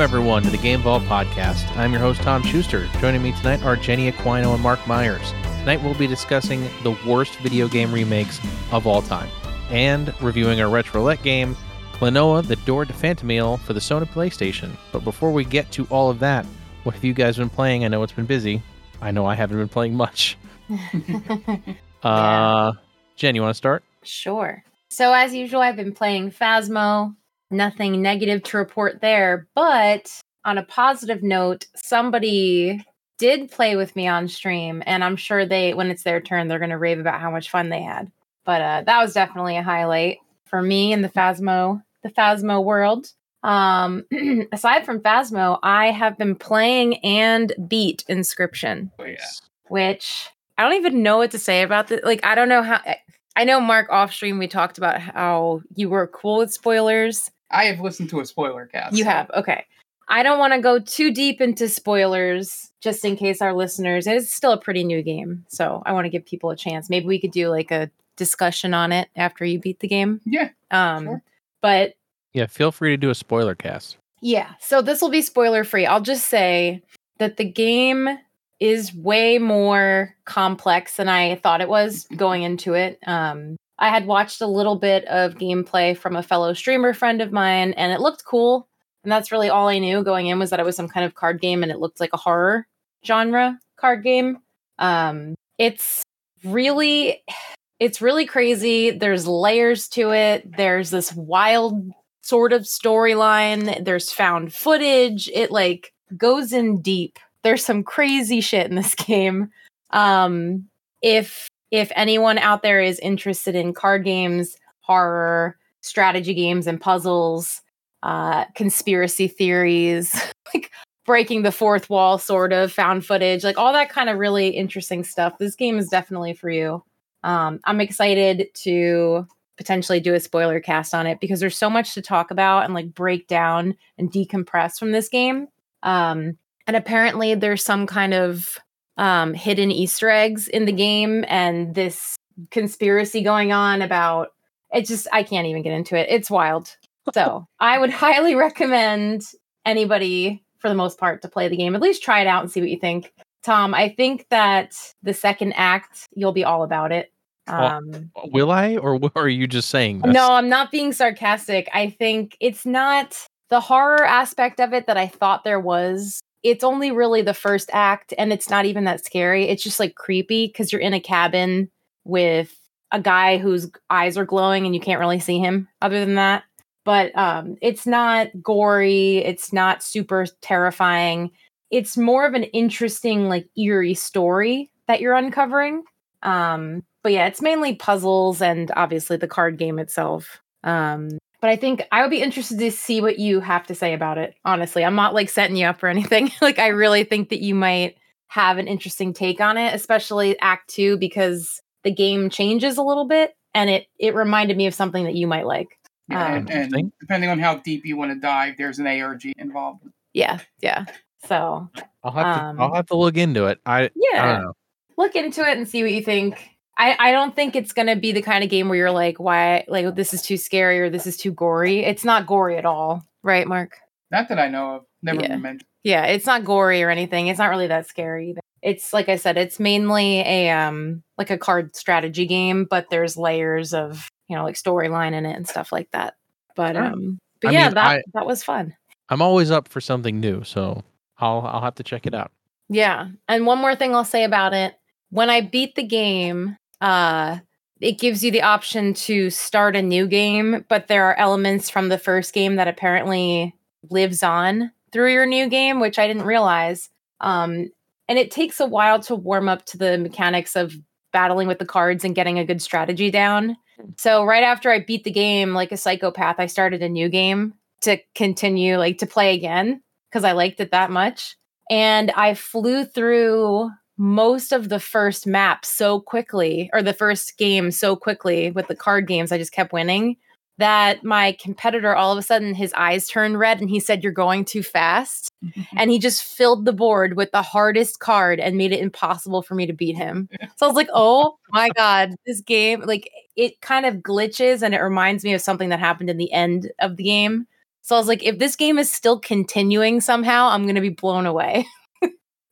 Welcome, everyone, to the Game Vault podcast. I'm your host, Tom Schuster. Joining me tonight are Jenny Aquino and Mark Myers. Tonight, we'll be discussing the worst video game remakes of all time and reviewing our retro roulette game, Klonoa, The Door to Phantomile for the Sony PlayStation. But before we get to all of that, what have you guys been playing? I know it's been busy. I know I haven't been playing much. uh, Jen, you want to start? Sure. So, as usual, I've been playing Phasmo. Nothing negative to report there. But on a positive note, somebody did play with me on stream, and I'm sure they, when it's their turn, they're going to rave about how much fun they had. But uh, that was definitely a highlight for me in the Phasmo, the Phasmo world. Um, aside from Phasmo, I have been playing and beat Inscryption, Oh, yeah. Which I don't even know what to say about this. Like, I don't know how. I know Mark off stream we talked about how you were cool with spoilers. I have listened to a spoiler cast. You so- have, okay. I don't want to go too deep into spoilers just in case our listeners. It's still a pretty new game, so I want to give people a chance. Maybe we could do like a discussion on it after you beat the game. Yeah. Um, Sure. but Yeah, feel free to do a spoiler cast. yeah, so this will be spoiler free. I'll just say that the game is way more complex than I thought it was going into it. Um, I had watched a little bit of gameplay from a fellow streamer friend of mine, and it looked cool. And that's really all I knew going in was that it was some kind of card game, and it looked like a horror genre card game. Um, it's really, it's really crazy. There's layers to it. There's this wild sort of storyline. There's found footage. It like goes in deep. There's some crazy shit in this game. Um if if anyone out there is interested in card games, horror, strategy games and puzzles, uh conspiracy theories, like breaking the fourth wall sort of, found footage, like all that kind of really interesting stuff. This game is definitely for you. Um I'm excited to potentially do a spoiler cast on it because there's so much to talk about and like break down and decompress from this game. Um, and apparently there's some kind of um, hidden Easter eggs in the game and this conspiracy going on about it. Just I can't even get into it. It's wild. So I would highly recommend anybody, for the most part, to play the game. At least try it out and see what you think. Tom, I think that the second act you'll be all about it. Well, Um, Will I, or w- are you just saying this? no, I'm not being sarcastic. I think it's not the horror aspect of it that I thought there was. It's only really the first act, and it's not even that scary. It's just like creepy because you're in a cabin with a guy whose eyes are glowing and you can't really see him other than that. But um, it's not gory, it's not super terrifying. It's more of an interesting, like eerie story that you're uncovering. Um, but yeah, it's mainly puzzles and obviously the card game itself. Um, but I think I would be interested to see what you have to say about it. Honestly, I'm not like setting you up or anything. like, I really think that you might have an interesting take on it, especially Act Two, because the game changes a little bit, and it it reminded me of something that you might like. Yeah, Um, and, and depending on how deep you want to dive, there's an ARG involved. Yeah, yeah. So I'll have to. um, I'll have to look into it. I. I yeah, don't know. look into it and see what you think. I, I don't think it's gonna be the kind of game where you're like, why like this is too scary or this is too gory. It's not gory at all, right, Mark? Not that I know of. Never Yeah. been mentioned. Yeah, it's not gory or anything. It's not really that scary either. It's like I said, it's mainly a um like a card strategy game, but there's layers of you know like storyline in it and stuff like that. But Alright. um, but I yeah, mean, that I- that was fun. I'm always up for something new, so I'll. I'll have to check it out. Yeah. And one more thing I'll say about it. When I beat the game, uh it gives you the option to start a new game, but there are elements from the first game that apparently lives on through your new game, which I didn't realize. Um and it takes a while to warm up to the mechanics of battling with the cards and getting a good strategy down. So right after I beat the game like a psychopath, I started a new game to continue like to play again because I liked it that much and I flew through most of the first map so quickly, or the first game so quickly with the card games. I just kept winning that my competitor all of a sudden his eyes turned red and he said, You're going too fast. Mm-hmm. and he just filled the board with the hardest card and made it impossible for me to beat him. So I was like, oh my God, this game, like it kind of glitches and it reminds me of something that happened in the end of the game. So I was like, if this game is still continuing somehow, I'm gonna be blown away.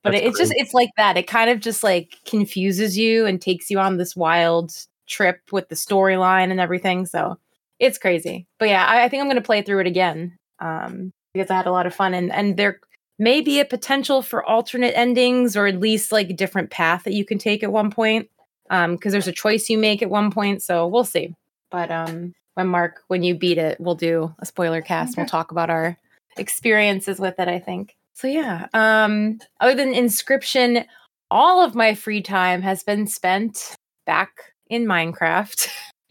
but That's it, it's just it's like that. It kind of just like confuses you and takes you on this wild trip with the storyline and everything. So it's crazy. But yeah, I, I think I'm gonna play through it again. Um, because I had a lot of fun and and there may be a potential for alternate endings or at least like a different path that you can take at one point. Um, because there's a choice you make at one point, so we'll see. But um when Mark, when you beat it, we'll do a spoiler cast. We'll talk about our experiences with it, I think. So yeah. Um other than Inscryption, all of my free time has been spent back in Minecraft.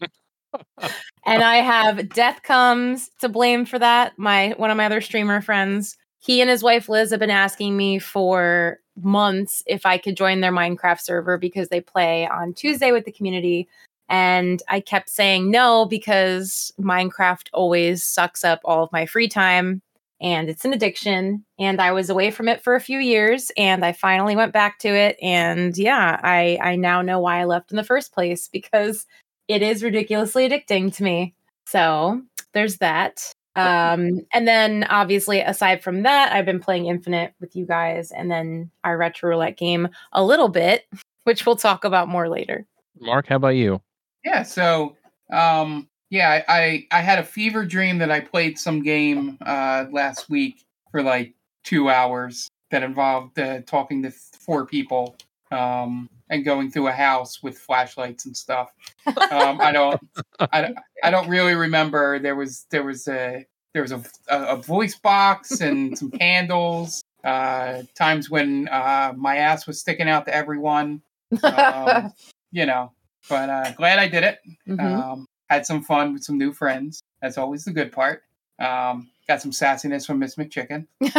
and I have Death Comes to blame for that. My one of my other streamer friends, he and his wife Liz have been asking me for months if I could join their Minecraft server because they play on Tuesday with the community. And I kept saying no because Minecraft always sucks up all of my free time and it's an addiction. And I was away from it for a few years and I finally went back to it. And yeah, I, I now know why I left in the first place because it is ridiculously addicting to me. So there's that. Um, and then obviously, aside from that, I've been playing Infinite with you guys and then our retro roulette game a little bit, which we'll talk about more later. Mark, how about you? Yeah, so um yeah, I, I I had a fever dream that I played some game uh last week for like 2 hours that involved uh, talking to four people um and going through a house with flashlights and stuff. Um I don't I don't, I don't really remember there was there was a there was a, a, a voice box and some candles uh times when uh my ass was sticking out to everyone um, you know but uh glad i did it Mhm. um had some fun with some new friends that's always the good part um got some sassiness from miss mcchicken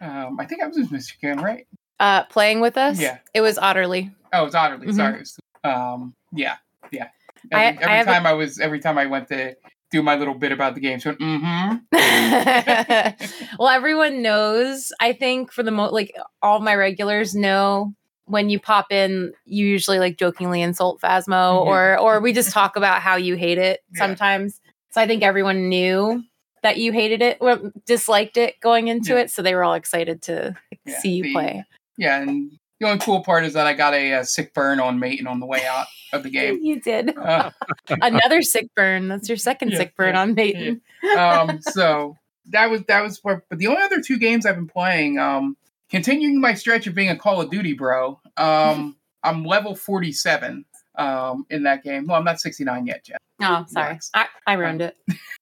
um i think i was with miss mcchicken right uh, playing with us, Yeah. it was Otterly. oh it was Otterly, Mhm. sorry was- um yeah yeah every, I every a- time i was every time i went to do my little bit about the game so mm-hmm well, everyone knows. I think for the most, like all my regulars know when you pop in, you usually like jokingly insult Phasmo, Mhm. or or we just talk about how you hate it Yeah. sometimes. So I think everyone knew that you hated it or disliked it going into Yeah. it, so they were all excited to Yeah, see you the- play. yeah and the only cool part is that i got a, uh sick burn on Maiden on the way out of the game You did uh, another sick burn. That's your second sick burn on Peyton. um, so that was that was what. But the only other two games I've been playing, um, continuing my stretch of being a Call of Duty bro. Um, I'm level 47 um, in that game. Well, I'm not 69 yet, Jeff. Oh, sorry, Relax. I, I ruined it.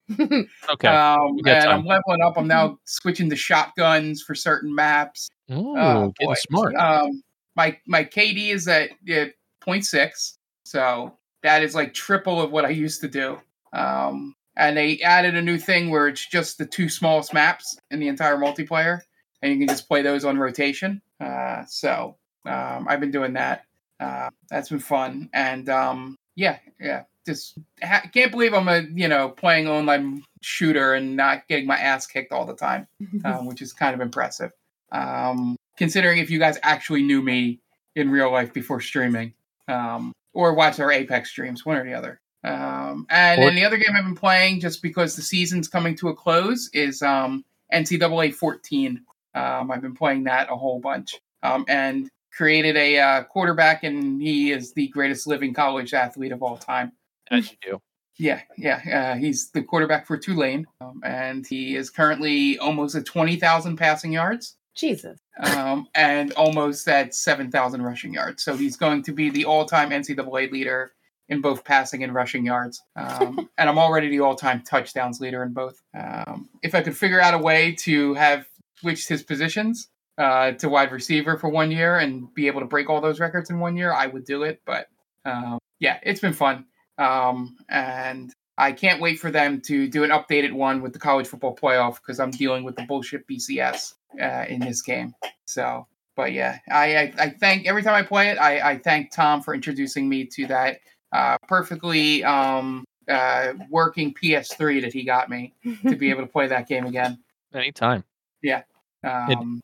Okay. Um, we and time. I'm leveling up. I'm now switching to shotguns for certain maps. Ooh, Oh, getting boy. smart. Um, my my KD is at uh, 0.6, so that is like triple of what I used to do. Um, and they added a new thing where it's just the two smallest maps in the entire multiplayer, and you can just play those on rotation. Uh, so um, I've been doing that. Uh, that's been fun, and um, yeah, yeah. Just ha- can't believe I'm a you know playing online shooter and not getting my ass kicked all the time um, which is kind of impressive. Um, considering if you guys actually knew me in real life before streaming, um, or watched our Apex streams, one or the other. Um, and then the other game I've been playing, just because the season's coming to a close, is um, NCAA 14. Um, I've been playing that a whole bunch, um, and created a uh, quarterback, and he is the greatest living college athlete of all time. As you do. Yeah, yeah. Uh, he's the quarterback for Tulane, um, and he is currently almost at 20,000 passing yards Jesus. um, and almost at 7,000 rushing yards. So he's going to be the all time NCAA leader in both passing and rushing yards. Um, and I'm already the all time touchdowns leader in both. Um, if I could figure out a way to have switched his positions uh, to wide receiver for one year and be able to break all those records in one year, I would do it. But um, yeah, it's been fun. Um, and I can't wait for them to do an updated one with the college football playoff because I'm dealing with the bullshit BCS uh, in this game. So, but yeah, I, I, I thank every time I play it, I, I thank Tom for introducing me to that uh, perfectly um, uh, working PS3 that he got me to be able to play that game again. Anytime. Um,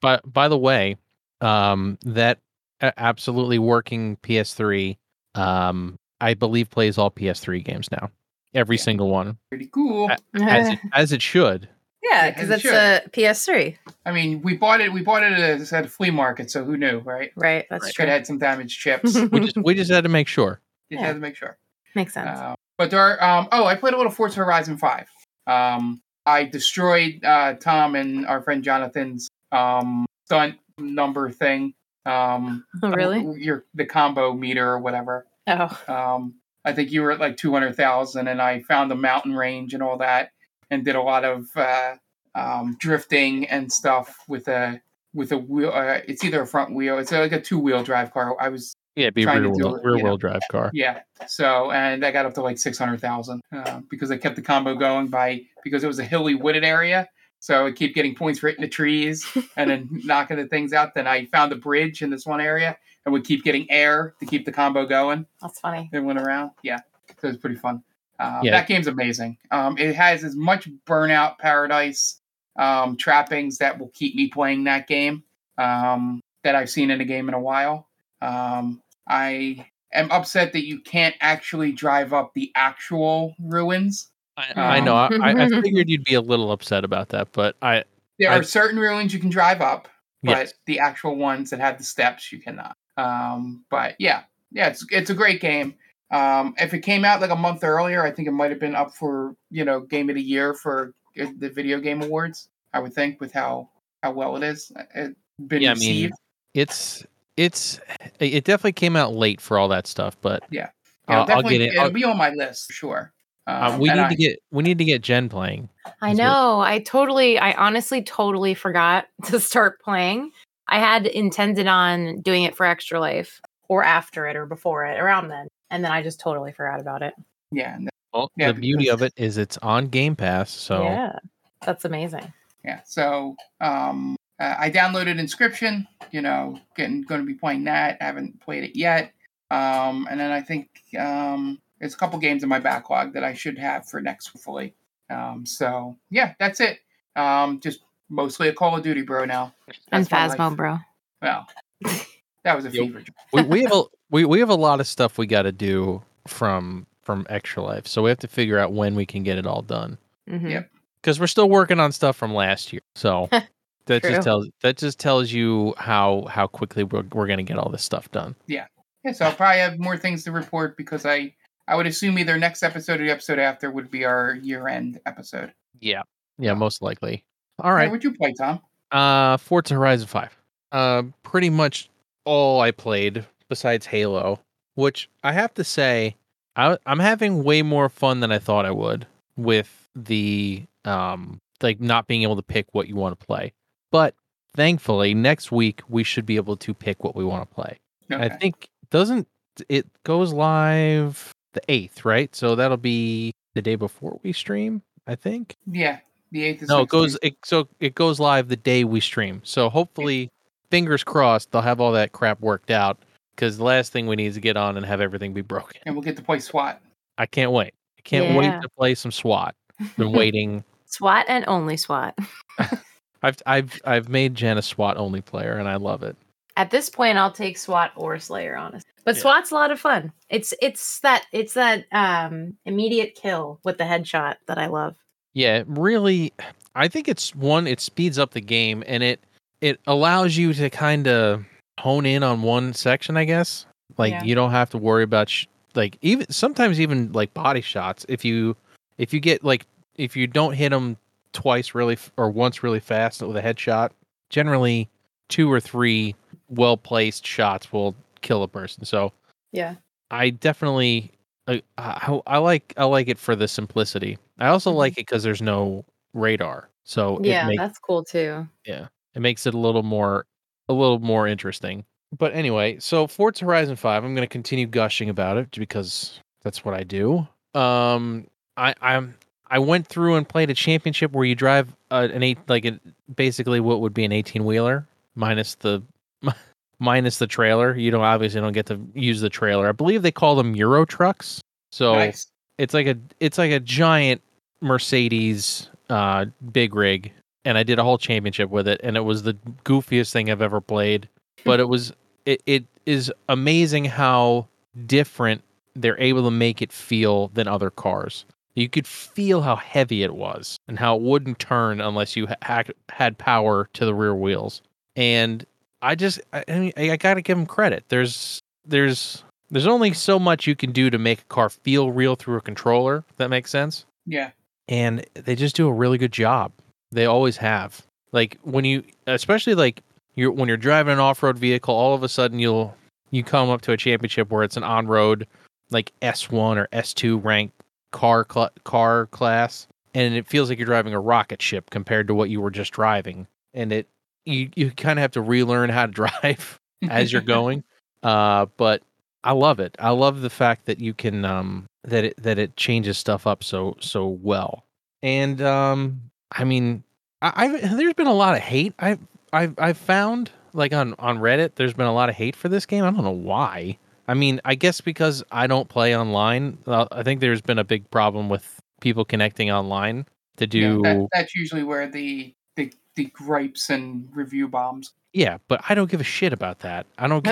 But by the way, um, that absolutely working PS3, um, I believe plays all PS3 games now. every Yeah. single one Pretty cool. As it, as it should. yeah, Yeah, because as it's it a PS3. I mean, we bought it. We bought it at a, at a flea market, so who knew, right? Right, that's Could true. have had some damaged chips. We just we just had to make sure. Just Yeah. had to make sure. Makes sense. Uh, but there are, um, oh, I played a little Forza Horizon 5. Um, I destroyed uh, Tom and our friend Jonathan's um, stunt number thing. Um, oh, really? Your the combo meter or whatever. Oh, Um, I think you were at like 200,000, and I found the mountain range and all that, and did a lot of uh, um, drifting and stuff with a with a wheel. Uh, it's either a front wheel. It's like a two wheel drive car. I was Yeah, it'd be a Trying to rear wheel, it, rear you wheel drive car. Yeah. So, and I got up to like 600,000 uh, because I kept the combo going by, because it was a hilly wooded area. So I keep getting points for hitting the trees and then knocking the things out. Then I found a bridge in this one area and would keep getting air to keep the combo going. that's funny. It went around. Yeah. So it was pretty fun. Um, Yeah. That game's amazing. Um, it has as much burnout paradise um, trappings that will keep me playing that game um, that I've seen in a game in a while. Um, I am upset that you can't actually drive up the actual ruins. I, I know. I, I figured you'd be a little upset about that, but I There I- are certain ruins you can drive up, but yes, the actual ones that have the steps you cannot. Um, but yeah, yeah, it's it's a great game. Um, if it came out like a month earlier, I think it might have been up for you know game of the year for uh, the video game awards. I would think with how how well it is it been Yeah, I mean, received. it's it's it definitely came out late for all that stuff, but Yeah, I'll, I'll get it. It'll I'll- be on my list for sure. uh, Um, we need I- to get we need to get Jen playing. I Is what- know. I totally, I honestly totally forgot to start playing. I had intended on doing it for Extra Life or after it or before it, around then. And then I just totally forgot about it. yeah, and Well, Yeah, the beauty of it is it's on Game Pass, so Yeah. That's amazing. yeah. So um, uh, I downloaded Inscryption. You know, getting going to be playing that. I haven't played it yet. Um, and then I think um, there's a couple games in my backlog that I should have for next hopefully. Um, so yeah, that's it. Um, just mostly a Call of Duty bro now. And That's my Phasmo, bro. Well, that was a Yep. fever. we, we have a we, we have a lot of stuff we got to do from from Extra Life, so we have to figure out when we can get it all done Mhm. Yep. because we're still working on stuff from last year. So that True. just tells that just tells you how how quickly we're we're gonna get all this stuff done. Yeah, Yeah. so I'll probably have more things to report because I I would assume either next episode or the episode after would be our year end episode. Yeah, yeah, Yeah. most likely. All right. Hey, right, what'd you play, Tom? uh, Forza Horizon Five. Uh, pretty much all I played besides Halo, which I have to say, I, I'm having way more fun than I thought I would with the um like not being able to pick what you want to play. But thankfully, next week we should be able to pick what we want to play. I think doesn't it goes live the eighth, right? So that'll be the day before we stream. I think. Yeah, the eighth is No, it goes. It, so it goes live the day we stream. So hopefully, fingers crossed, they'll have all that crap worked out. Because the last thing we need is to get on and have everything be broken. and we'll get to play SWAT. I can't wait. I can't wait to play some SWAT. Been waiting. SWAT and only SWAT. I've I've I've made Jen a SWAT only player, and I love it. At this point, I'll take SWAT or Slayer, honest. But Yeah. SWAT's a lot of fun. It's it's that it's that um immediate kill with the headshot that I love. Yeah, really. I think it's one. It speeds up the game, and it it allows you to kind of hone in on one section. I guess like Yeah. you don't have to worry about sh- like even sometimes even like body shots. If you if you get like if you don't hit them twice really f- or once really fast with a headshot, generally two or three well placed shots will kill a person. So Yeah. I definitely I, I, I like I like it for the simplicity. I also Mhm. like it because there's no radar, so Yeah, it makes that's cool too. yeah it makes it a little more a little more interesting. But anyway, so Forza Horizon Five, I'm going to continue gushing about it because that's what I do. Um, I I'm I went through and played a championship where you drive uh, an eight like a, basically what would be an 18 wheeler minus the minus the trailer. You don't obviously don't get to use the trailer. I believe they call them Euro trucks. So nice. it's like a it's like a giant Mercedes uh big rig and I did a whole championship with it and it was the goofiest thing I've ever played but it was it, it is amazing how different they're able to make it feel than other cars You could feel how heavy it was and how it wouldn't turn unless you ha- had power to the rear wheels. And I just, I, I, mean, I gotta give them credit. There's, there's, there's only so much you can do to make a car feel real through a controller. If that makes sense. Yeah. And they just do a really good job. They always have. Like when you, especially like you're when you're driving an off-road vehicle, all of a sudden you'll you come up to a championship where it's an on-road like S1 or S2 rank car cl- car class, and it feels like you're driving a rocket ship compared to what you were just driving, and it you you kind of have to relearn how to drive as you're going. Uh, but I love it. I love the fact that you can um that it that it changes stuff up so so well. And um I mean I, I've there's been a lot of hate. I've I've I've found like on on Reddit, there's been a lot of hate for this game. I don't know why. I mean, I guess because I don't play online. Uh, I think there's been a big problem with people connecting online to do. Yeah, that, that's usually where the, the the gripes and review bombs. Yeah, but I don't give a shit about that. I don't.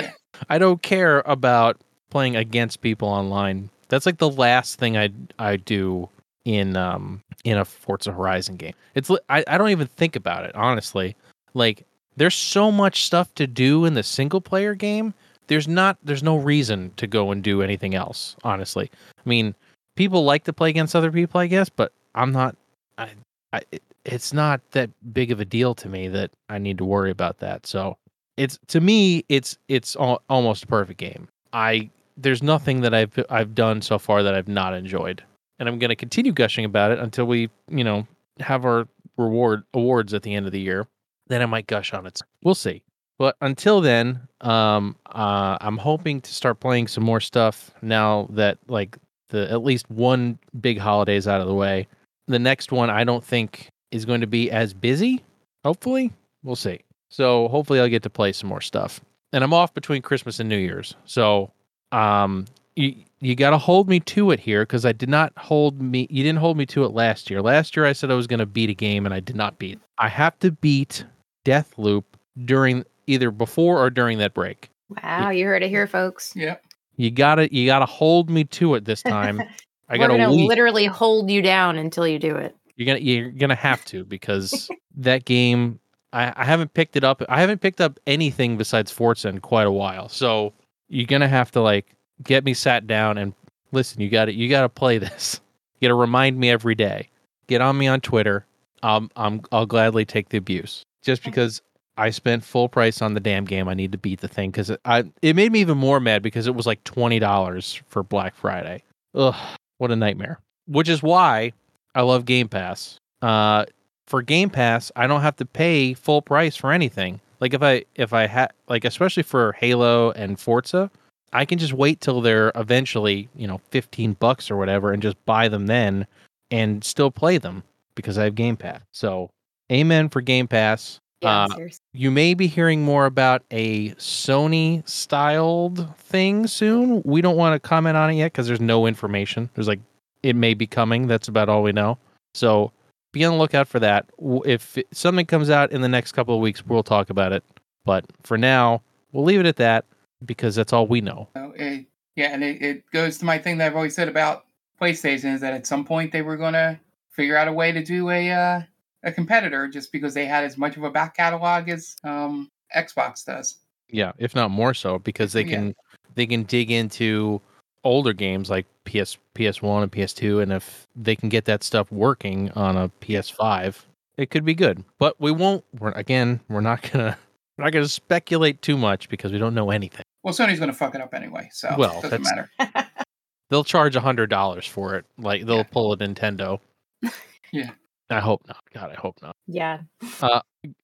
I don't care about playing against people online. That's like the last thing I I do in um in a Forza Horizon game. It's I, I don't even think about it honestly. Like there's so much stuff to do in the single player game. There's not there's no reason to go and do anything else, honestly. I mean, people like to play against other people, I guess, but I'm not I, I it's not that big of a deal to me that I need to worry about that. So, it's to me it's it's al- almost a perfect game. I there's nothing that I've I've done so far that I've not enjoyed and I'm going to continue gushing about it until we, you know, have our reward awards at the end of the year. Then I might gush on it. We'll see. But until then, um, uh, I'm hoping to start playing some more stuff now that like the at least one big holiday is out of the way. The next one I don't think is going to be as busy. Hopefully, we'll see. So hopefully I'll get to play some more stuff. And I'm off between Christmas and New Year's. So um, you you got to hold me to it here because I did not hold me. You didn't hold me to it last year. Last year I said I was going to beat a game and I did not beat. I have to beat Deathloop during either before or during that break. Wow, you heard it here, folks. Yep. You gotta you gotta hold me to it this time. I gotta We're gonna wait. literally hold you down until you do it. You're gonna you're gonna have to because that game I, I haven't picked it up. I haven't picked up anything besides Forza in quite a while. So you're gonna have to like get me sat down and listen. You got to you got to play this. You got to remind me every day. Get on me on Twitter. Um, I'm I'll gladly take the abuse just because I spent full price on the damn game. I need to beat the thing because I it made me even more mad because it was like twenty dollars for Black Friday. Ugh, what a nightmare. Which is why I love Game Pass. Uh, for Game Pass, I don't have to pay full price for anything. Like if I if I had like especially for Halo and Forza, I can just wait till they're eventually, you know, 15 bucks or whatever and just buy them then and still play them because I have Game Pass. So, amen for Game Pass. Yeah, Uh. You may be hearing more about a Sony styled thing soon. We don't want to comment on it yet because there's no information. There's like, it may be coming. That's about all we know. So, be on the lookout for that. If something comes out in the next couple of weeks, we'll talk about it. But for now, we'll leave it at that because that's all we know. So it, yeah, and it, it goes to my thing that I've always said about PlayStation is that at some point they were going to figure out a way to do a uh, a competitor just because they had as much of a back catalog as um, Xbox does. Yeah, if not more so, because they Yeah. can they can dig into older games like PS PS1 and PS2, and if they can get that stuff working on a PS5, it could be good. But we won't. We're again, we're not gonna we're not gonna speculate too much because we don't know anything. Well, Sony's going to fuck it up anyway, so Well, it doesn't matter. They'll charge a hundred dollars for it. Like they'll Yeah. pull a Nintendo. Yeah. I hope not. God, I hope not. yeah.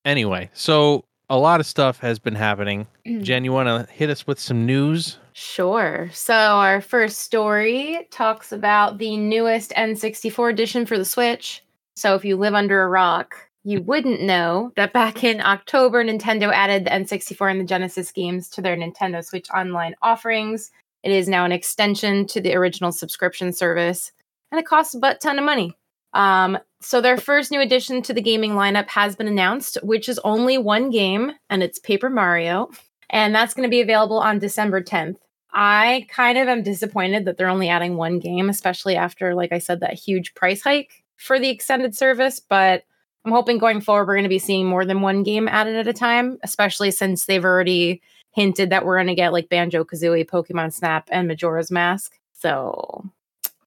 Anyway, so a lot of stuff has been happening. Jen, you want to hit us with some news? Sure. So our first story talks about the newest N64 edition for the Switch. So if you live under a rock, you wouldn't know that back in October, Nintendo added the N64 and the Genesis games to their Nintendo Switch Online offerings. It is now an extension to the original subscription service, and it costs a butt ton of money. Um, so their first new addition to the gaming lineup has been announced, which is only one game, and it's Paper Mario, and that's going to be available on December 10th. I kind of am disappointed that they're only adding one game, especially after, like I said, that huge price hike for the extended service. But I'm hoping going forward, we're going to be seeing more than one game added at a time, especially since they've already hinted that we're going to get like Banjo Kazooie, Pokemon Snap, and Majora's Mask. So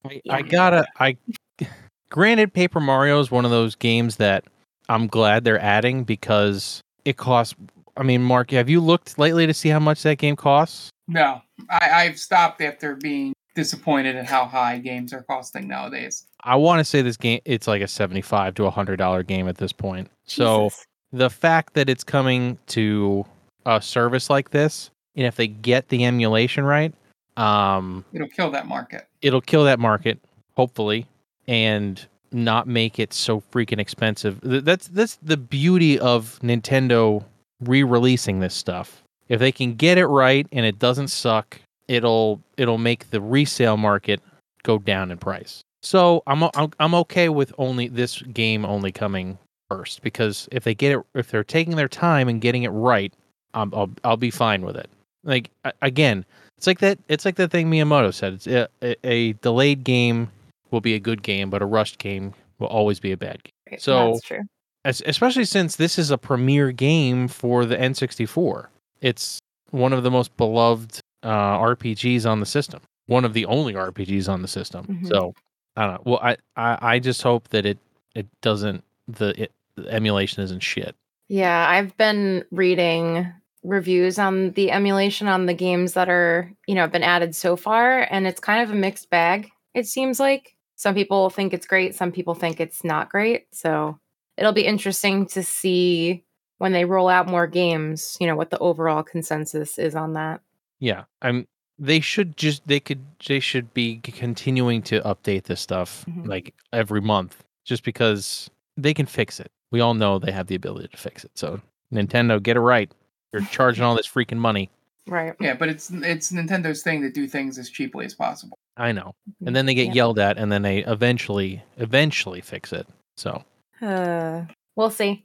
I, Yeah. I gotta. I granted, Paper Mario is one of those games that I'm glad they're adding because it costs. I mean, Mark, have you looked lately to see how much that game costs? No, I, I've stopped after being disappointed at how high games are costing nowadays. I want to say this game it's like a seventy-five to a hundred dollar game at this point. So Jesus. the fact that it's coming to a service like this, and if they get the emulation right, um, It'll kill that market. it'll kill that market, hopefully, and not make it so freaking expensive. That's that's the beauty of Nintendo re-releasing this stuff. If they can get it right and it doesn't suck, it'll it'll make the resale market go down in price. So I'm I'm, okay with only this game only coming first because if they get it if they're taking their time and getting it right, um, I'll I'll be fine with it. Like again, it's like that. It's like that thing Miyamoto said. It's a, a delayed game will be a good game, but a rushed game will always be a bad game. So- that's true. Es- especially since this is a premier game for the N64. It's one of the most beloved uh, RPGs on the system. One of the only RPGs on the system. Mhm. So I don't know. Well, I, I I just hope that it it doesn't the, it, the emulation isn't shit. Yeah, I've been reading reviews on the emulation on the games that are, you know, have been added so far, and it's kind of a mixed bag, it seems like. Some people think it's great, some people think it's not great. So it'll be interesting to see when they roll out more games, you know, what the overall consensus is on that. Yeah, I'm. They should just they could they should be continuing to update this stuff Mhm. like every month, just because they can fix it. We all know they have the ability to fix it. So Nintendo, get it right. You're charging all this freaking money. Right. Yeah, but it's it's Nintendo's thing to do things as cheaply as possible. I know, and then they get Yeah. yelled at, and then they eventually eventually fix it. So Uh, we'll see.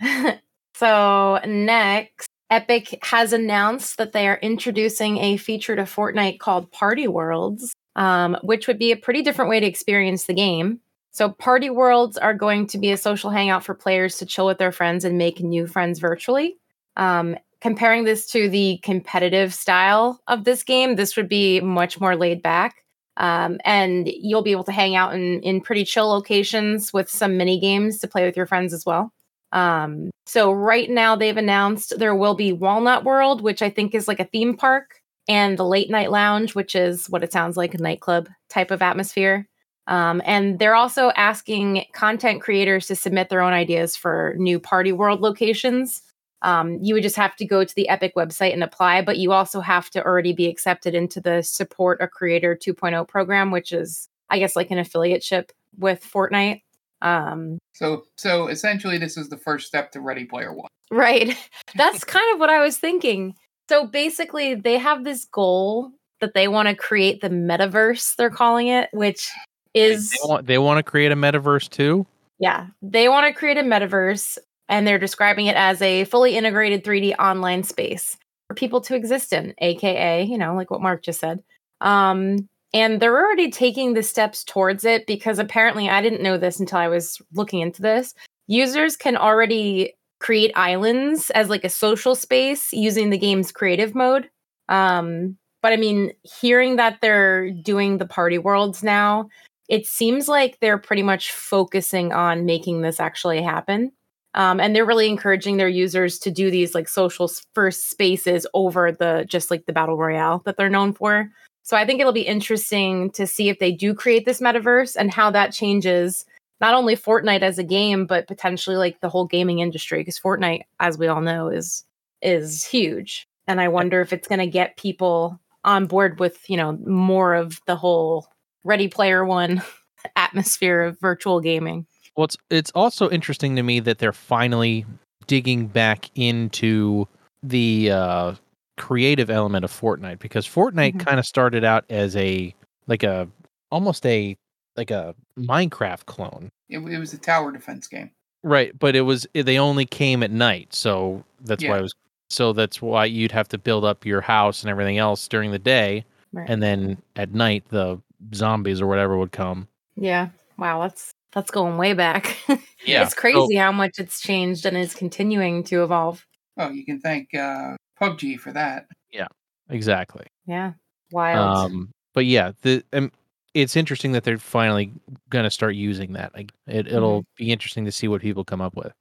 so next, Epic has announced that they are introducing a feature to Fortnite called Party Worlds, um, which would be a pretty different way to experience the game. So Party Worlds are going to be a social hangout for players to chill with their friends and make new friends virtually. Um, comparing this to the competitive style of this game, this would be much more laid back um, and you'll be able to hang out in in pretty chill locations with some mini games to play with your friends as well. Um, so right now they've announced there will be Walnut World, which I think is like a theme park, and the Late Night Lounge, which is what it sounds like a nightclub type of atmosphere. Um, and they're also asking content creators to submit their own ideas for new Party World locations. Um, you would just have to go to the Epic website and apply, but you also have to already be accepted into the Support a Creator 2.0 program, which is, I guess, like an affiliateship with Fortnite. Um, So so essentially, this is the first step to Ready Player One. right. That's kind of what I was thinking. So basically, they have this goal that they want to create the metaverse, they're calling it, which is they want they want to create a metaverse too. Yeah, they want to create a metaverse and they're describing it as a fully integrated 3D online space for people to exist in, aka, you know, like what Mark just said. Um and they're already taking the steps towards it because apparently I didn't know this until I was looking into this. Users can already create islands as like a social space using the game's creative mode. Um but I mean, hearing that they're doing the party worlds now, it seems like they're pretty much focusing on making this actually happen. Um, and they're really encouraging their users to do these like social first spaces over the just like the battle royale that they're known for. So I think it'll be interesting to see if they do create this metaverse and how that changes not only Fortnite as a game, but potentially like the whole gaming industry. Because Fortnite, as we all know, is is huge. And I wonder if it's going to get people on board with you know more of the whole Ready Player One atmosphere of virtual gaming. Well, it's it's also interesting to me that they're finally digging back into the uh, creative element of Fortnite because Fortnite Mhm. kind of started out as a like a almost a like a Minecraft clone, It, it was a tower defense game. right? But it was they only came at night, so that's why it was So that's why you'd have to build up your house and everything else during the day, Right. and then at night the zombies or whatever would come. yeah. Wow, that's that's going way back. Yeah, it's crazy how much it's changed and is continuing to evolve. Oh, you can thank uh, PUBG for that. Yeah, exactly. Yeah. Wild. Um, but yeah, the um, it's interesting that they're finally going to start using that. Like, it it'll be interesting to see what people come up with.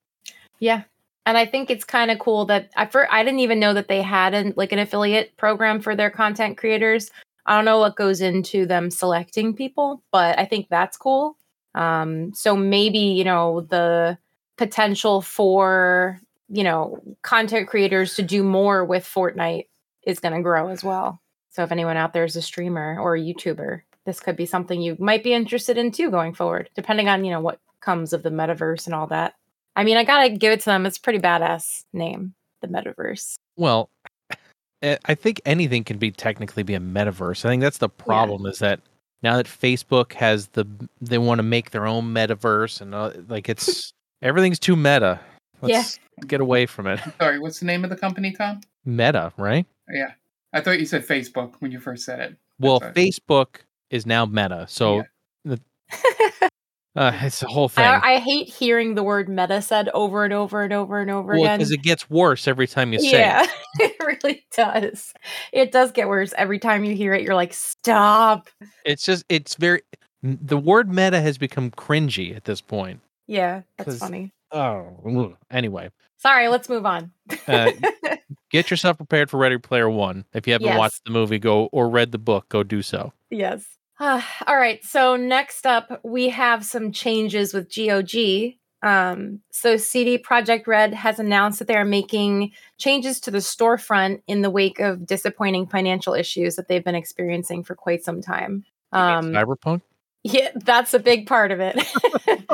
Yeah. And I think it's kind of cool that I for I didn't even know that they had an like an affiliate program for their content creators. I don't know what goes into them selecting people, but I think that's cool. Um so maybe, you know, the potential for, you know, content creators to do more with Fortnite is going to grow as well. So if anyone out there is a streamer or a YouTuber, this could be something you might be interested in too going forward, depending on, you know, what comes of the metaverse and all that. I mean, I gotta give it to them. It's a pretty badass name, the metaverse. Well, eh, I think anything can be technically be a metaverse. I think that's the problem is that now that Facebook has the they want to make their own metaverse and uh, like it's everything's too meta. Yeah. Let's get away from it. Sorry, what's the name of the company, Tom? Meta, right? Yeah, I thought you said Facebook when you first said it. Well. Facebook is now Meta, so uh, it's the whole thing. I, I hate hearing the word meta said over and over and over and over well, again. because it gets worse every time you say it. yeah, it really does. It does get worse every time you hear it. You're like, stop. It's just it's very the word meta has become cringy at this point. Yeah, that's funny. Oh, anyway, Sorry, let's move on. Uh, get yourself prepared for Ready Player One. If you haven't Yes. watched the movie, go or read the book, go do so. Yes. all right. So next up, we have some changes with GOG. Um, so CD Projekt Red has announced that they are making changes to the storefront in the wake of disappointing financial issues that they've been experiencing for quite some time. Um, Cyberpunk. yeah, that's a big part of it.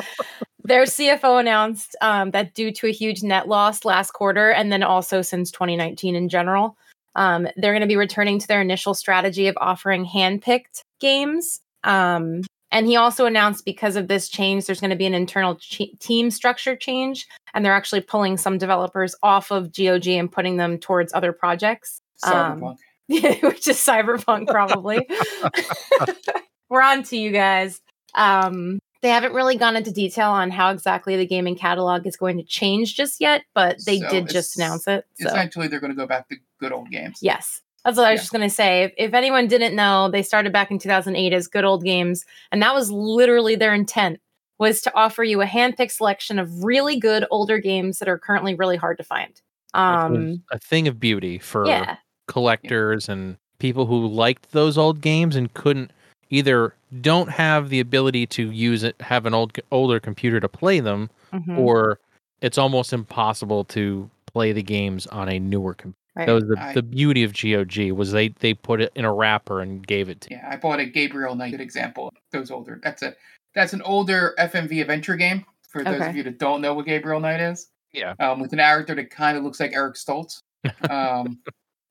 Their CFO announced um, that due to a huge net loss last quarter, and then also since 2019 in general, um, they're going to be returning to their initial strategy of offering handpicked games. Um, and he also announced because of this change, there's going to be an internal ch- team structure change, and they're actually pulling some developers off of GOG and putting them towards other projects. Um, which is cyberpunk probably we're on to you guys um they haven't really gone into detail on how exactly the gaming catalog is going to change just yet but they So did just announce it so. Essentially, they're going to go back to good old games. yes. That's what i was just going to say. If, if anyone didn't know they started back in 2008 as good old games and that was literally their intent was to offer you a hand-picked selection of really good older games that are currently really hard to find. Um a thing of beauty for yeah. collectors and people who liked those old games and couldn't either don't have the ability to use it have an old older computer to play them mhm, or it's almost impossible to play the games on a newer computer right. that was the, I- the beauty of gog was they they put it in a wrapper and gave it to you Yeah, I bought a Gabriel Knight. Good example. Those older. That's a that's an older FMV adventure game. For those Okay. of you that don't know what Gabriel Knight is, yeah um, with an character that kind of looks like Eric Stoltz. Um,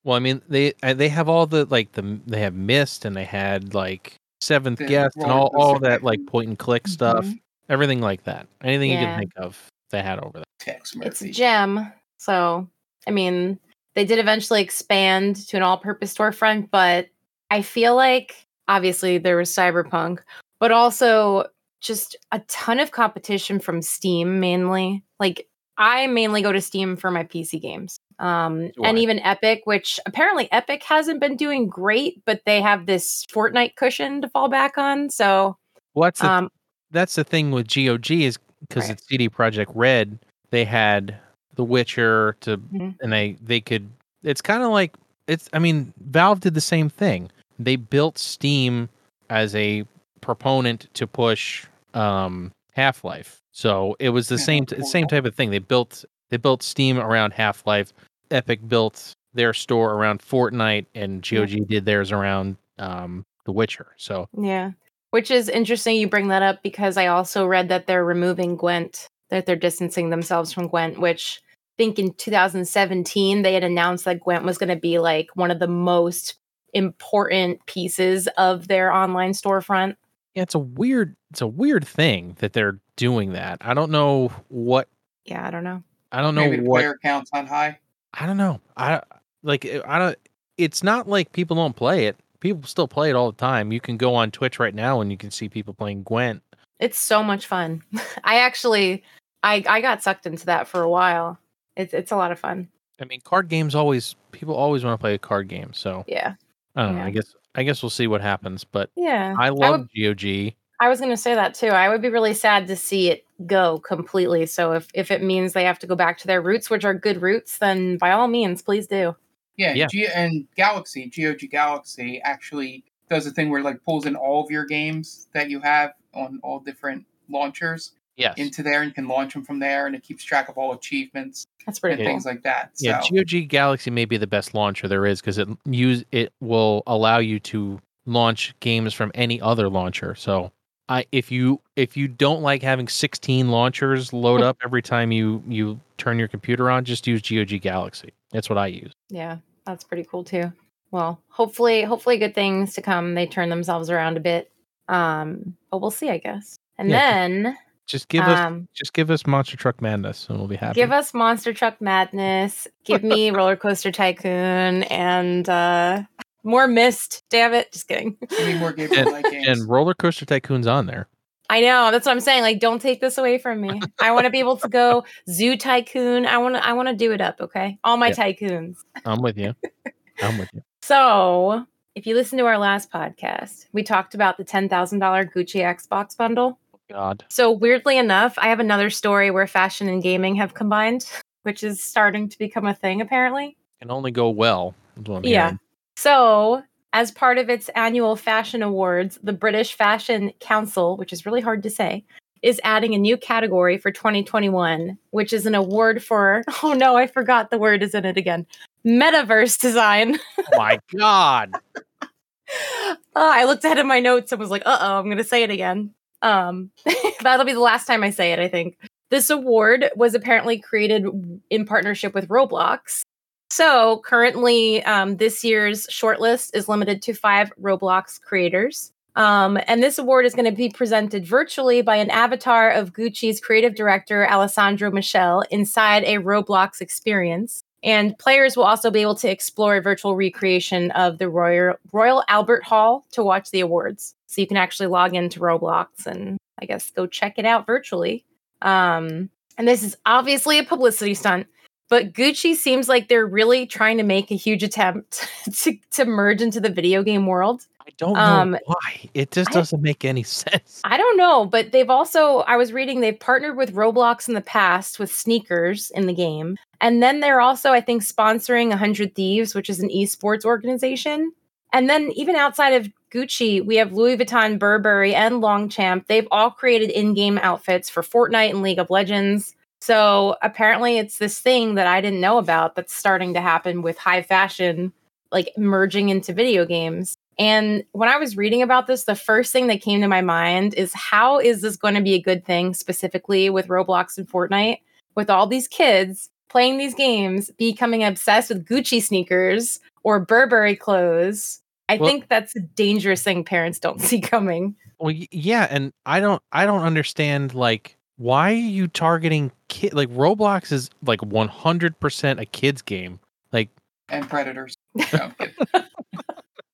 well i mean they they have all the like the they have Myst and they had like seventh The guest and all, all that like point and click stuff Mhm. everything like that anything you can think of they had over there Tex it's a gem. So, I mean, they did eventually expand to an all purpose storefront, but I feel like obviously there was Cyberpunk, but also just a ton of competition from Steam mainly. Like, I mainly go to Steam for my PC games. Um, Do and even Epic, which apparently Epic hasn't been doing great, but they have this Fortnite cushion to fall back on. So, what's the um, that's the thing with GOG is because Right. it's CD Projekt Red. They had The Witcher to, Mhm. and they they could. It's kind of like it's. I mean, Valve did the same thing. They built Steam as a proponent to push um, Half Life. So it was the same same type of thing. They built they built Steam around Half Life. Epic built their store around Fortnite, and Yeah. GOG did theirs around um, The Witcher. So Yeah. Which is interesting you bring that up because I also read that they're removing Gwent, that they're distancing themselves from Gwent, which I think in 2017 they had announced that Gwent was going to be like one of the most important pieces of their online storefront. Yeah, it's a weird it's a weird thing that they're doing that. I don't know what Yeah, I don't know. I don't know Maybe the what player count's on high. I don't know. I like I don't. It's not like people don't play it. People still play it all the time. You can go on Twitch right now and you can see people playing Gwent. It's so much fun. I actually, I I got sucked into that for a while. It's it's a lot of fun. I mean, card games always people always want to play a card game. So Yeah, I don't know. I guess I guess we'll see what happens. But yeah. I would- love GOG. I was going to say that too. I would be really sad to see it go completely. So if if it means they have to go back to their roots, which are good roots, then by all means, please do. Yeah, Yeah. G- and Galaxy, GOG Galaxy actually does a thing where it, like pulls in all of your games that you have on all different launchers Yes. into there and can launch them from there, and it keeps track of all achievements That's pretty and cool. things like that. So, Yeah, GOG Galaxy may be the best launcher there is because it use it will allow you to launch games from any other launcher. So I if you if you don't like having 16 launchers load up every time you you turn your computer on, just use GOG Galaxy. That's what I use. Yeah, that's pretty cool too. Well, hopefully, hopefully, good things to come. They turn themselves around a bit. Um, but we'll see, I guess. And Yeah, then, Just give us um, just give us Monster Truck Madness and we'll be happy. give us Monster Truck Madness. Give me Roller Coaster Tycoon and uh more Myst. Damn it! Just kidding. I mean, more Gabriel Knight games. and Roller Coaster Tycoon's on there. I know that's what I'm saying. Like, don't take this away from me. I want to be able to go Zoo Tycoon. I want to. I want to do it up. Okay, all my Yeah. tycoons. I'm with you. I'm with you. So, if you listen to our last podcast, we talked about the $10,000 Gucci Xbox bundle. God. So, weirdly enough, I have another story where fashion and gaming have combined, which is starting to become a thing apparently. Can only go well. is what I'm Yeah. hearing. So, as part of its annual fashion awards, the British Fashion Council, which is really hard to say, is adding a new category for 2021, which is an award for, oh no, I forgot the word is in it again metaverse design. Oh my God. Uh, I looked ahead in my notes and was like, uh oh, I'm going to say it again. Um, that'll be the last time I say it, I think. This award was apparently created in partnership with Roblox. So currently, um, this year's shortlist is limited to five Roblox creators. Um, and this award is going to be presented virtually by an avatar of Gucci's creative director, Alessandro Michele, inside a Roblox experience. And players will also be able to explore a virtual recreation of the Royal, Royal Albert Hall to watch the awards. So you can actually log into Roblox and I guess go check it out virtually. Um, and this is obviously a publicity stunt, but Gucci seems like they're really trying to make a huge attempt to, to merge into the video game world. I don't know Um, why. It just I- doesn't make any sense. I don't know, but they've also, I was reading, they've partnered with Roblox in the past with sneakers in the game. And then they're also, I think, sponsoring 100 Thieves, which is an esports organization. And then even outside of Gucci, we have Louis Vuitton, Burberry, and Longchamp. They've all created in game outfits for Fortnite and League of Legends. So apparently, it's this thing that I didn't know about that's starting to happen with high fashion, like merging into video games. And when I was reading about this, the first thing that came to my mind is how is this going to be a good thing, specifically with Roblox and Fortnite, with all these kids playing these games, becoming obsessed with Gucci sneakers or Burberry clothes? I Well- think that's a dangerous thing parents don't see coming. Well, yeah, and I don't, I don't understand. Like, why are you targeting kid? Like, Roblox is like 100% a kids game. Like, and Predators. No, I'm kidding.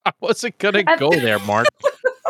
I wasn't gonna go there, Mark.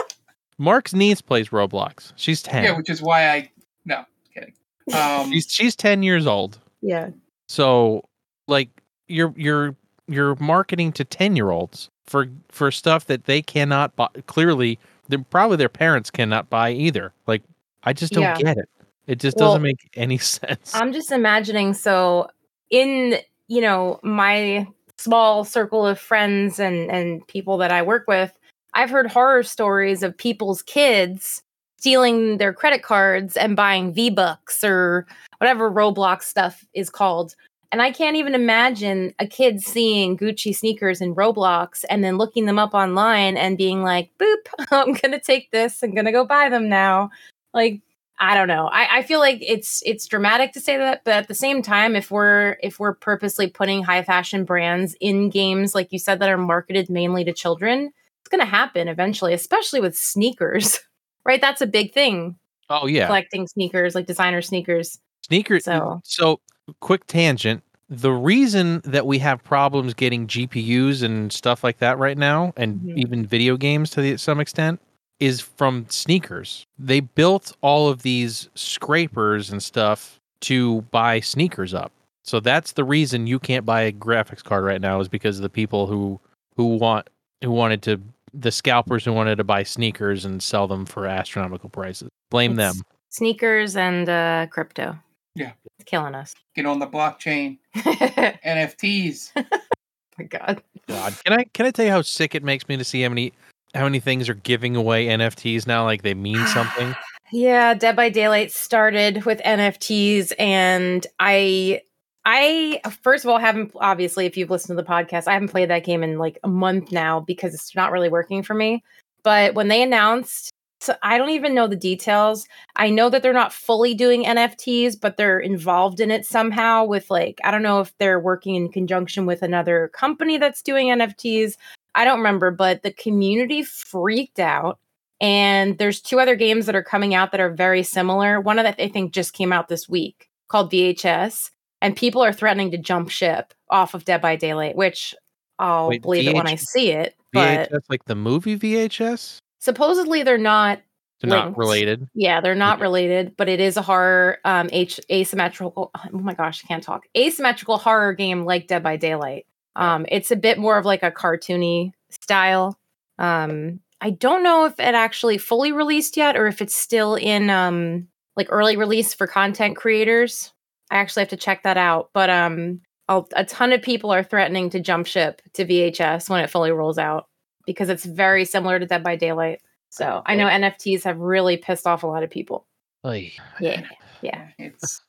Mark's niece plays Roblox. She's 10. yeah, which is why I no kidding. Um, she's she's 10 years old. Yeah. So, like, you're you're you're marketing to 10 year olds for for stuff that they cannot buy. Clearly, they probably their parents cannot buy either. Like, I just don't Yeah. get it. It just Well, doesn't make any sense. I'm just imagining so in, you know, my small circle of friends and and people that I work with, I've heard horror stories of people's kids stealing their credit cards and buying V-Bucks or whatever Roblox stuff is called. And I can't even imagine a kid seeing Gucci sneakers in Roblox and then looking them up online and being like, boop, I'm going to take this. I'm going to go buy them now. Like, I don't know. I, I feel like it's it's dramatic to say that, but at the same time, if we're if we're purposely putting high fashion brands in games, like you said, that are marketed mainly to children, it's going to happen eventually, especially with sneakers, right? That's a big thing. oh yeah, Collecting sneakers, like designer sneakers. sneakers. So- So, quick tangent. the reason that we have problems getting GPUs and stuff like that right now, and Mhm. even video games to the, some extent, is from sneakers. They built all of these scrapers and stuff to buy sneakers up. So that's the reason you can't buy a graphics card right now is because of the people who who want who wanted to the scalpers who wanted to buy sneakers and sell them for astronomical prices. Blame It's- them. Sneakers and uh, crypto. Yeah. It's killing us. Get on the blockchain. NFTs. my god. God, can I can I tell you how sick it makes me to see how many how many things are giving away NFTs now like they mean something? Yeah, Dead by Daylight started with NFTs and I I first of all haven't obviously if you've listened to the podcast, I haven't played that game in like a month now because it's not really working for me. But when they announced so I don't even know the details. I know that they're not fully doing NFTs, but they're involved in it somehow with like I don't know if they're working in conjunction with another company that's doing NFTs. I don't remember, but the community freaked out and there's two other games that are coming out that are very similar. One of that I think just came out this week called VHS, and people are threatening to jump ship off of Dead by Daylight, which I'll Wait, believe it when I see it. But VHS like the movie VHS? supposedly they're not. They're not related. Yeah, they're not related, but it is a horror um H- asymmetrical. Oh my gosh, I can't talk. Asymmetrical horror game like Dead by Daylight. Um, it's a bit more of like a cartoony style. Um, I don't know if it actually fully released yet or if it's still in um like early release for content creators. I actually have to check that out. But um a, a ton of people are threatening to jump ship to VHS when it fully rolls out because it's very similar to Dead by Daylight. So I know NFTs have really pissed off a lot of people. Ay. Yeah. Yeah. It's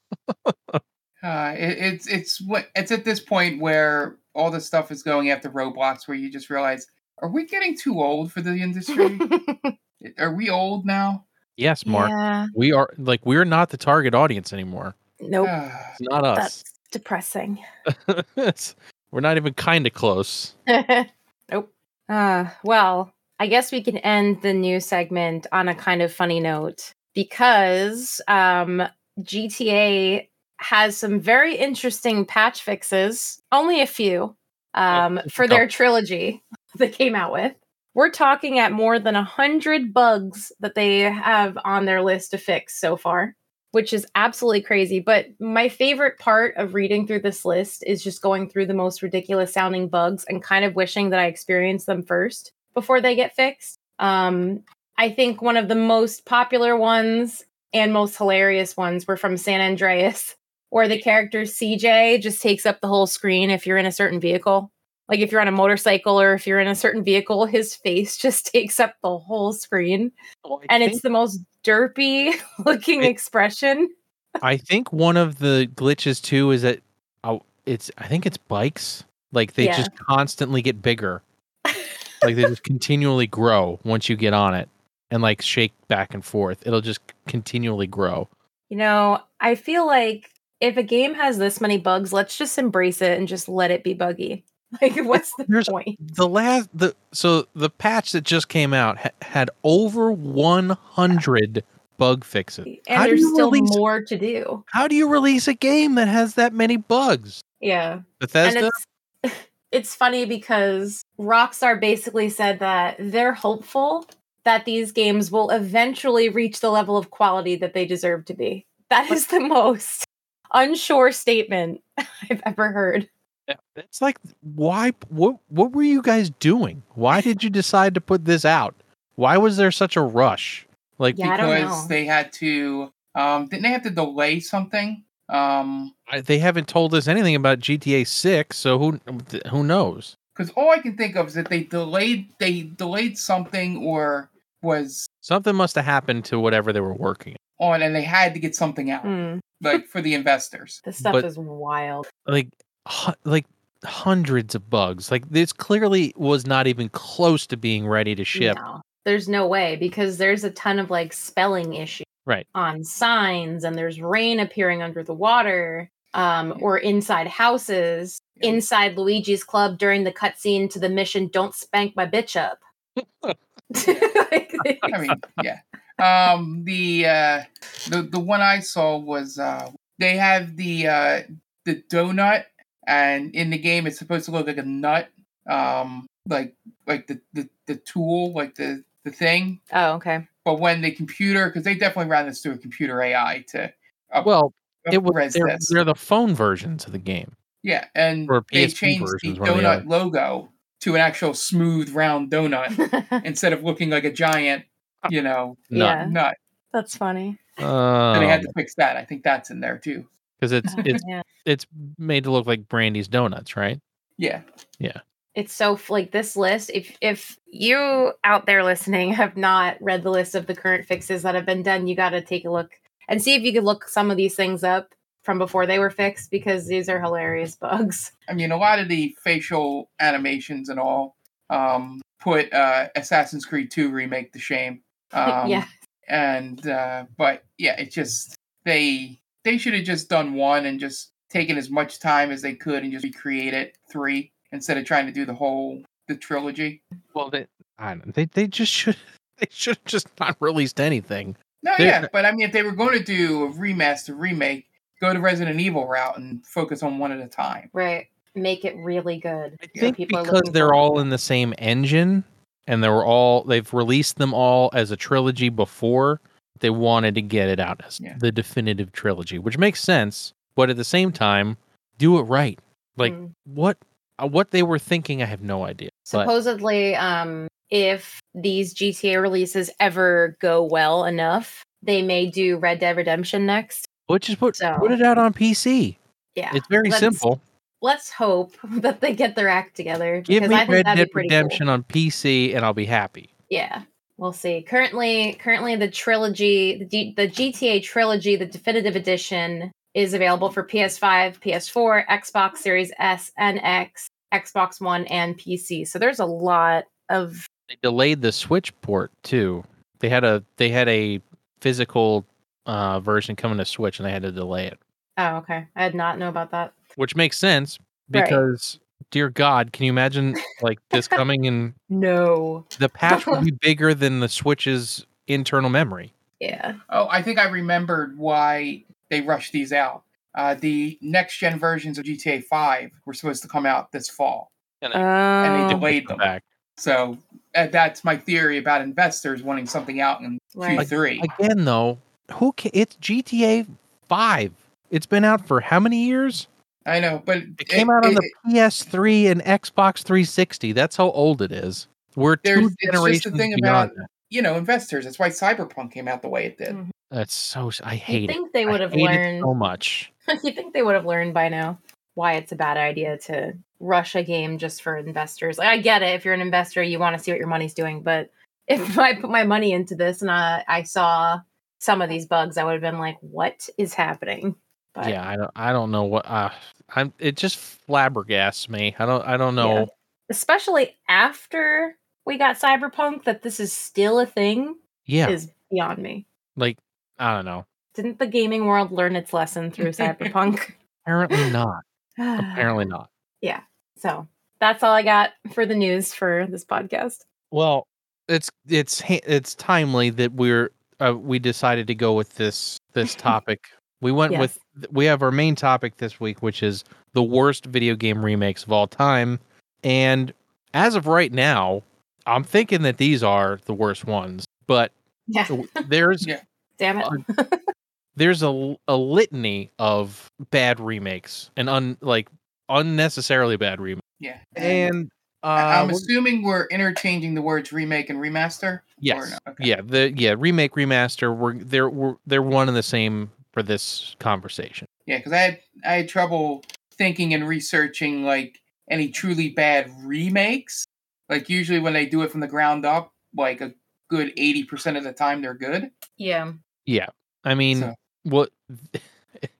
uh, it, it's it's what it's at this point where all this stuff is going after Roblox, where you just realize, are we getting too old for the industry? are we old now? Yes, Mark. Yeah. We are like we're not the target audience anymore. Nope. Ah, It's not us. That's depressing. We're not even kind of close. nope. Uh, well, I guess we can end the new segment on a kind of funny note because um, GTA has some very interesting patch fixes, only a few, um, for their trilogy that came out with. We're talking at more than a hundred bugs that they have on their list to fix so far, which is absolutely crazy. But my favorite part of reading through this list is just going through the most ridiculous sounding bugs and kind of wishing that I experienced them first before they get fixed. Um, I think one of the most popular ones and most hilarious ones were from San Andreas, where the character CJ just takes up the whole screen if you're in a certain vehicle. Like if you're on a motorcycle or if you're in a certain vehicle, his face just takes up the whole screen. Oh, and it's the most derpy looking It- expression. I think one of the glitches too is that oh, it's I think it's bikes. Like they Yeah. just constantly get bigger. like they just continually grow once you get on it and like shake back and forth. It'll just continually grow. You know, I feel like if a game has this many bugs, let's just embrace it and just let it be buggy. Like, what's the point? The last the so the patch that just came out ha- had over 100 bug fixes. And how there's still release more to do. How do you release a game that has that many bugs? Yeah. Bethesda And it's it's funny because Rockstar basically said that they're hopeful that these games will eventually reach the level of quality that they deserve to be. That is the most unsure statement I've ever heard. It's like why what what were you guys doing? Why did you decide to put this out? Why was there such a rush? Like Yeah, because they had to um didn't they have to delay something? Um I- they haven't told us anything about GTA 6, so who who knows? because all I can think of is that they delayed they delayed something or was Something must have happened to whatever they were working on and they had to get something out Hmm, like for the investors. this stuff But- is wild. Like hu- like hundreds of bugs. Like this clearly was not even close to being ready to ship. No, there's no way because there's a ton of like spelling issues Right. on signs, and there's rain appearing under the water, um, or inside houses, Yeah. inside Luigi's club during the cutscene to the mission. Don't spank my bitch up. Like, I mean, yeah. Um, the uh, the the one I saw was uh, they have the uh, the donut and in the game it's supposed to look like a nut, um, like like the the, the tool, like the the thing. Oh, okay. But when the computer, because they definitely ran this through a computer AI to up, Well, it was they're, they're the phone versions of the game. Yeah, and they changed the versions, the donut other. logo to an actual smooth round donut instead of looking like a giant, you know, Yeah. nut. That's funny. And they had Um, to fix that. I think that's in there too. because it's it's Yeah. it's made to look like Brandy's donuts, right? Yeah. Yeah. It's so like this list. If if you out there listening have not read the list of the current fixes that have been done, you got to take a look and see if you could look some of these things up from before they were fixed because these are hilarious bugs. I mean, a lot of the facial animations and all um, put uh, Assassin's Creed 2 remake to shame. Um, yeah. And uh, but yeah, it just they they should have just done one and just taken as much time as they could and just recreate it three instead of trying to do the whole the trilogy. Well, they I don't, they they just should they should have just not released anything. No, They're- yeah, but I mean, if they were going to do a remaster remake, go the Resident Evil route and focus on one at a time. Right. Make it really good. I think people because looking they're all in the same engine and they were all they've released them all as a trilogy before. They wanted to get it out as Yeah. the definitive trilogy, which makes sense. But at the same time, do it right. Like Mm. what uh, what they were thinking, I have no idea. But Supposedly, um, if these GTA releases ever go well enough, they may do Red Dead Redemption next. But just put So- put it out on PC. Yeah. It's very let's- simple. Let's hope that they get their act together. Give me I Red Dead pretty cool. Redemption on PC, and I'll be happy. Yeah, we'll see. Currently, currently the trilogy, the, D, the GTA trilogy, the definitive edition, is available for PS5, PS4, Xbox Series S and X, Xbox One, and PC. So there's a lot of They delayed the Switch port too. They had a they had a physical uh, version coming to Switch, and they had to delay it, Oh, okay. I did not know about that. which makes sense Right. because, dear God, can you imagine like this coming and No. the patch will be bigger than the Switch's internal memory. Yeah. Oh, I think I remembered why they rushed these out. Uh, the next gen versions of GTA 5 were supposed to come out this fall, And Oh. they, and they delayed them. back So uh, that's my theory about investors wanting something out in Right. Q3. again, though. Who? Ca- it's GTA Five. It's been out for how many years? I know, but It came out on the PS3 and Xbox 360. That's how old it is. We're There's- two it's just the generations thing beyond about- that. you know, investors. That's why Cyberpunk came out the way it did. Mm. That's so. I You hate it. think they would have learned? so much. you think they would have learned by now why it's a bad idea to rush a game just for investors? Like, I get it. If you're an investor, you want to see what your money's doing. But if I put my money into this and I, I saw some of these bugs, I would have been like, "What is happening?" But yeah, I don't. I don't know what. Uh, I'm. It just flabbergasts me. I don't. I don't know. Yeah. especially after we got Cyberpunk, that this is still a thing Yeah, is beyond me. like I don't know. Didn't the gaming world learn its lesson through Cyberpunk? Apparently not. Apparently not. Yeah. So that's all I got for the news for this podcast. Well, it's it's it's timely that we're uh, we decided to go with this this topic. We went Yes. with we have our main topic this week, which is the worst video game remakes of all time. And as of right now, I'm thinking that these are the worst ones. But Yeah. there's Yeah. Damn it. there's a, a litany of bad remakes and un like unnecessarily bad remakes. Yeah. And uh, I- I'm assuming we're interchanging the words remake and remaster. Yes. no? Okay. Yeah. The yeah remake remaster. We're they're we're, they're one and the same for this conversation. Yeah, because I had I had trouble thinking and researching like any truly bad remakes. Like usually when they do it from the ground up, like a good eighty percent of the time they're good. Yeah. Yeah. I mean, So- what?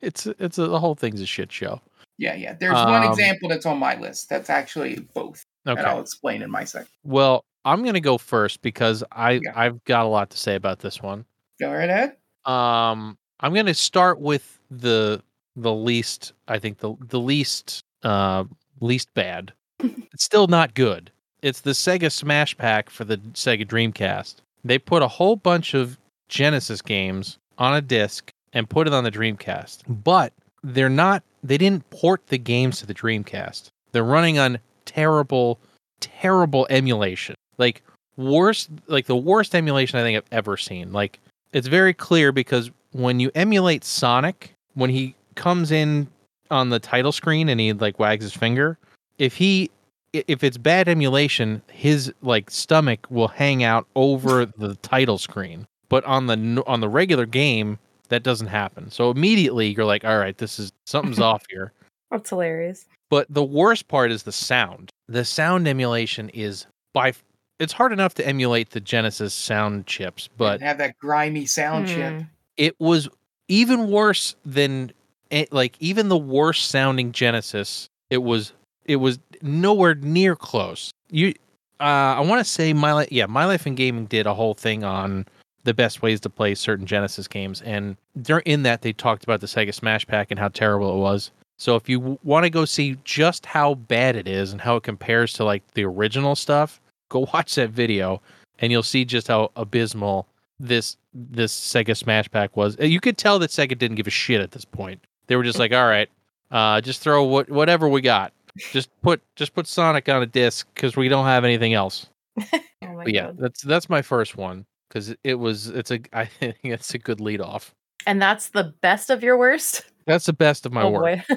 It's it's a, the whole thing's a shit show. Yeah, yeah. There's one Um, example that's on my list. That's actually both. Okay. And I'll explain in my second. Well, I'm gonna go first because I Yeah. I've got a lot to say about this one. Go right ahead. Um, I'm gonna start with the the least. I think the the least uh least bad. it's still not good. It's the Sega Smash Pack for the Sega Dreamcast. They put a whole bunch of Genesis games on a disc and put it on the Dreamcast, but they're not they didn't port the games to the Dreamcast. They're running on terrible, terrible emulation. Like worst like the worst emulation I think I've ever seen. Like it's very clear because when you emulate Sonic, when he comes in on the title screen and he like wags his finger, if he if it's bad emulation, his like stomach will hang out over the title screen. But on the on the regular game, that doesn't happen. So immediately you're like, all right, this is something's off here. That's hilarious. But the worst part is the sound. The sound emulation is by it's hard enough to emulate the Genesis sound chips, but have that grimy sound chip. Hmm. it was even worse than it, like even the worst sounding Genesis. It was it was nowhere near close. You, uh, I want to say my life, yeah, my life in gaming did a whole thing on the best ways to play certain Genesis games, and during in that they talked about the Sega Smash Pack and how terrible it was. So if you want to go see just how bad it is and how it compares to like the original stuff, go watch that video, and you'll see just how abysmal this this Sega Smash Pack was. Uh, You could tell that Sega didn't give a shit at this point. They were just like, all right, uh, just throw what whatever we got. Just put just put Sonic on a disc because we don't have anything else. Oh yeah, God. that's that's my first one because it was it's a I think it's a good lead off. And that's the best of your worst? That's the best of my oh work.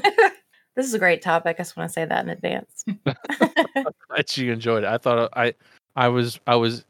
this is a great topic. I just want to say that in advance. Glad you enjoyed it. I thought I I was I was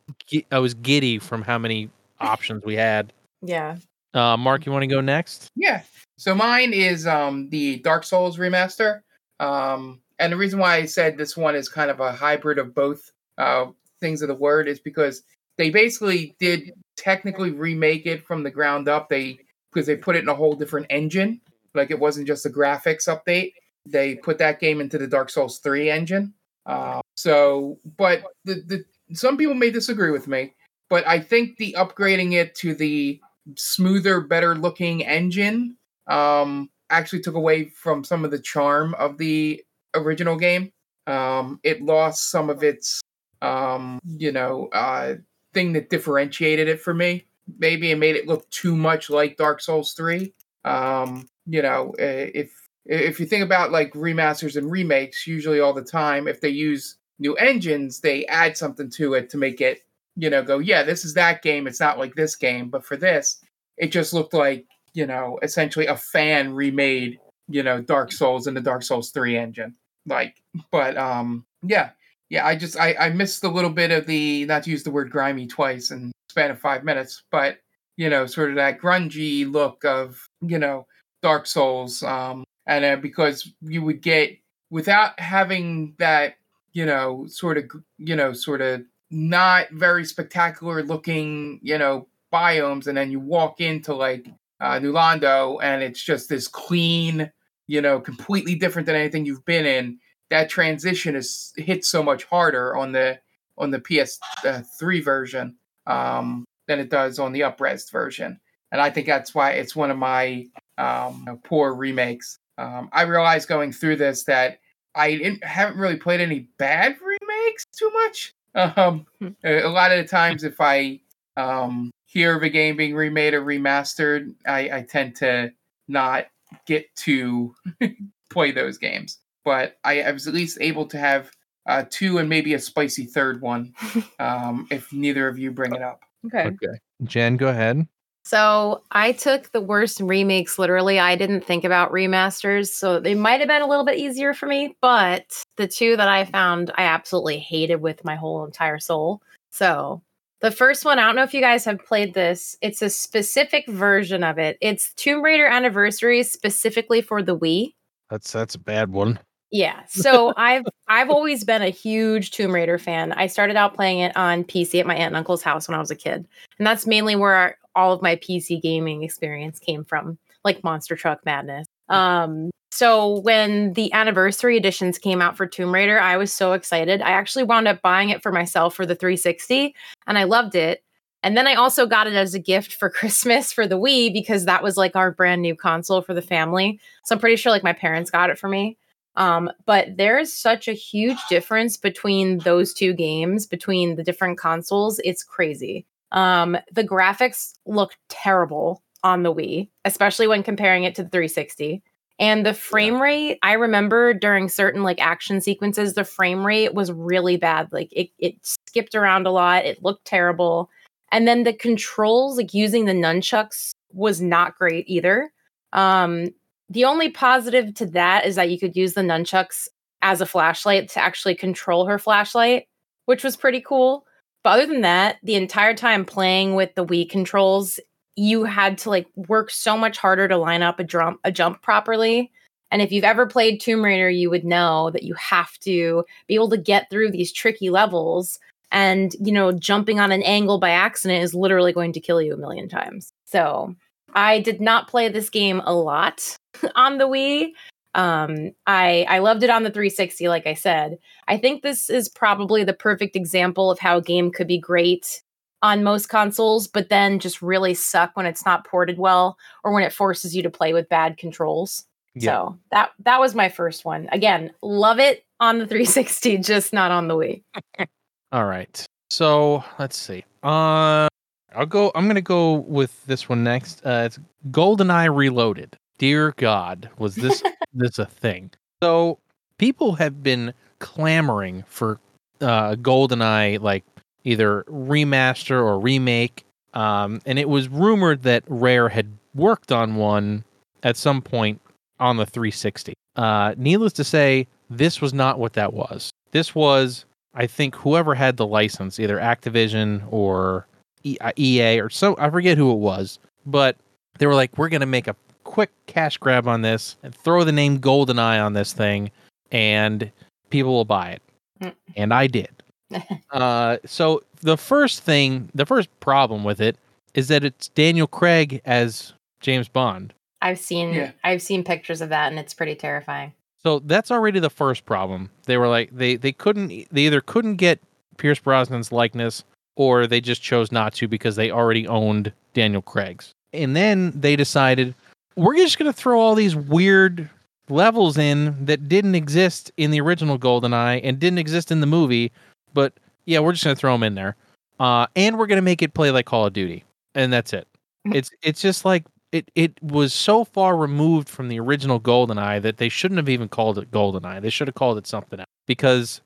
I was giddy from how many options we had. yeah. Uh, Mark, you want to go next? Yeah. So mine is um the Dark Souls remaster. Um and the reason why I said this one is kind of a hybrid of both uh things of the word is because they basically did technically remake it from the ground up. They because they put it in a whole different engine. Like it wasn't just a graphics update. They put that game into the Dark Souls 3 engine. Uh, so but the, the some people may disagree with me, but I think the upgrading it to the smoother, better looking engine um, actually took away from some of the charm of the original game. Um, it lost some of its, um, you know, uh, thing that differentiated it for me. Maybe it made it look too much like Dark Souls 3. Um, you know, uh, if if you think about like remasters and remakes, usually all the time, if they use new engines, they add something to it to make it, you know, go, yeah, this is that game. It's not like this game. But for this, it just looked like, you know, essentially a fan remade, you know, Dark Souls in the Dark Souls 3 engine. Like, but um, yeah. Yeah, I just I, I missed a little bit of the not to use the word grimy twice in span of five minutes, but you know, sort of that grungy look of, you know, Dark Souls. Um, and uh, because you would get without having that, you know, sort of, you know, sort of not very spectacular looking, you know, biomes, and then you walk into like uh, Nulando, and it's just this clean, you know, completely different than anything you've been in. That transition is hit so much harder on the on the PS3 version um, than it does on the upres version, and I think that's why it's one of my um, poor remakes. Um, I realized going through this that I didn't, haven't really played any bad remakes too much. Um, a a lot of the times, if I um, hear of a game being remade or remastered, I, I tend to not get to play those games. But I, I was at least able to have uh, two and maybe a spicy third one um, if neither of you bring it up. Okay. Okay. Jen, go ahead. So I took the worst remakes literally. I didn't think about remasters, so they might have been a little bit easier for me. But the two that I found, I absolutely hated with my whole entire soul. So the first one, I don't know if you guys have played this. It's a specific version of it. It's Tomb Raider Anniversary specifically for the Wii. That's that's a bad one. Yeah. So I've I've always been a huge Tomb Raider fan. I started out playing it on PC at my aunt and uncle's house when I was a kid. And that's mainly where our, all of my PC gaming experience came from, like Monster Truck Madness. Um so when the anniversary editions came out for Tomb Raider, I was so excited. I actually wound up buying it for myself for the 360 and I loved it. And then I also got it as a gift for Christmas for the Wii because that was like our brand new console for the family. So I'm pretty sure like my parents got it for me. Um, but there is such a huge difference between those two games, between the different consoles. It's crazy. Um, the graphics look terrible on the Wii, especially when comparing it to the 360. And the frame rate, I remember during certain like action sequences, the frame rate was really bad. Like it, it skipped around a lot. It looked terrible. And then the controls, like using the nunchucks, was not great either. Um, the only positive to that is that you could use the nunchucks as a flashlight to actually control her flashlight, which was pretty cool. But other than that, the entire time playing with the Wii controls, you had to like work so much harder to line up a jump a jump properly. And if you've ever played Tomb Raider, you would know that you have to be able to get through these tricky levels. And, you know, jumping on an angle by accident is literally going to kill you a million times. So I did not play this game a lot on the Wii. Um, I I loved it on the 360, like I said. I think this is probably the perfect example of how a game could be great on most consoles, but then just really suck when it's not ported well or when it forces you to play with bad controls. Yeah. So that that was my first one. Again, love it on the 360, just not on the Wii. All right. So let's see. Uh, I'll go. I'm gonna go with this one next. Uh, it's GoldenEye Reloaded. Dear God, was this this a thing? So people have been clamoring for uh, GoldenEye, like either remaster or remake. Um, and it was rumored that Rare had worked on one at some point on the 360. Uh, needless to say, this was not what that was. This was, I think, whoever had the license, either Activision or EA or so, I forget who it was, but they were like, we're going to make a quick cash grab on this and throw the name GoldenEye on this thing, and people will buy it. Mm. And I did. Uh, so the first thing, the first problem with it is that it's Daniel Craig as James Bond. I've seen Yeah. I've seen pictures of that and it's pretty terrifying. So that's already the first problem. They were like they they couldn't they either couldn't get Pierce Brosnan's likeness or they just chose not to because they already owned Daniel Craig's. And then they decided we're just going to throw all these weird levels in that didn't exist in the original GoldenEye and didn't exist in the movie, but yeah, we're just going to throw them in there. Uh, and we're going to make it play like Call of Duty. And that's it. It's it's just like it it was so far removed from the original GoldenEye that they shouldn't have even called it GoldenEye. They should have called it something else because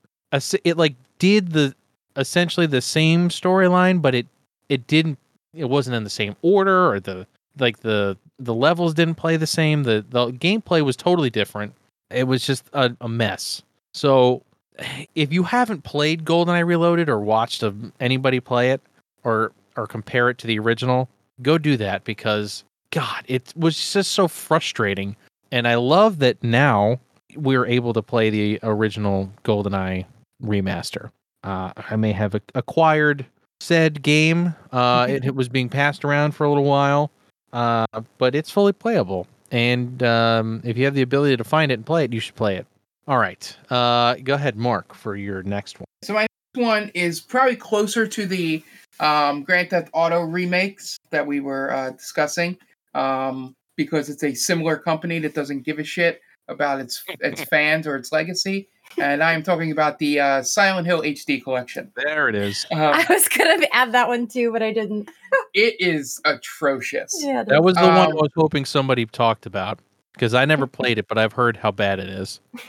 it like did the essentially the same storyline, but it it didn't it wasn't in the same order or the like the the levels didn't play the same. The the gameplay was totally different. It was just a, a mess. So if you haven't played GoldenEye Reloaded or watched a, anybody play it or or compare it to the original, go do that because God, it was just so frustrating. And I love that now we're able to play the original GoldenEye remaster. Uh, I may have a- acquired said game. Uh, it, it was being passed around for a little while, uh, but it's fully playable. And um, if you have the ability to find it and play it, you should play it. All right. Uh, go ahead, Mark, for your next one. So my next one is probably closer to the um, Grand Theft Auto remakes that we were uh, discussing, um, because it's a similar company that doesn't give a shit about its its fans or its legacy. And I am talking about the uh, Silent Hill HD collection. There it is. Um, I was gonna add that one too, but I didn't. it is atrocious. Yeah, That was the one I Um, was hoping somebody talked about because I never played it, but I've heard how bad it is.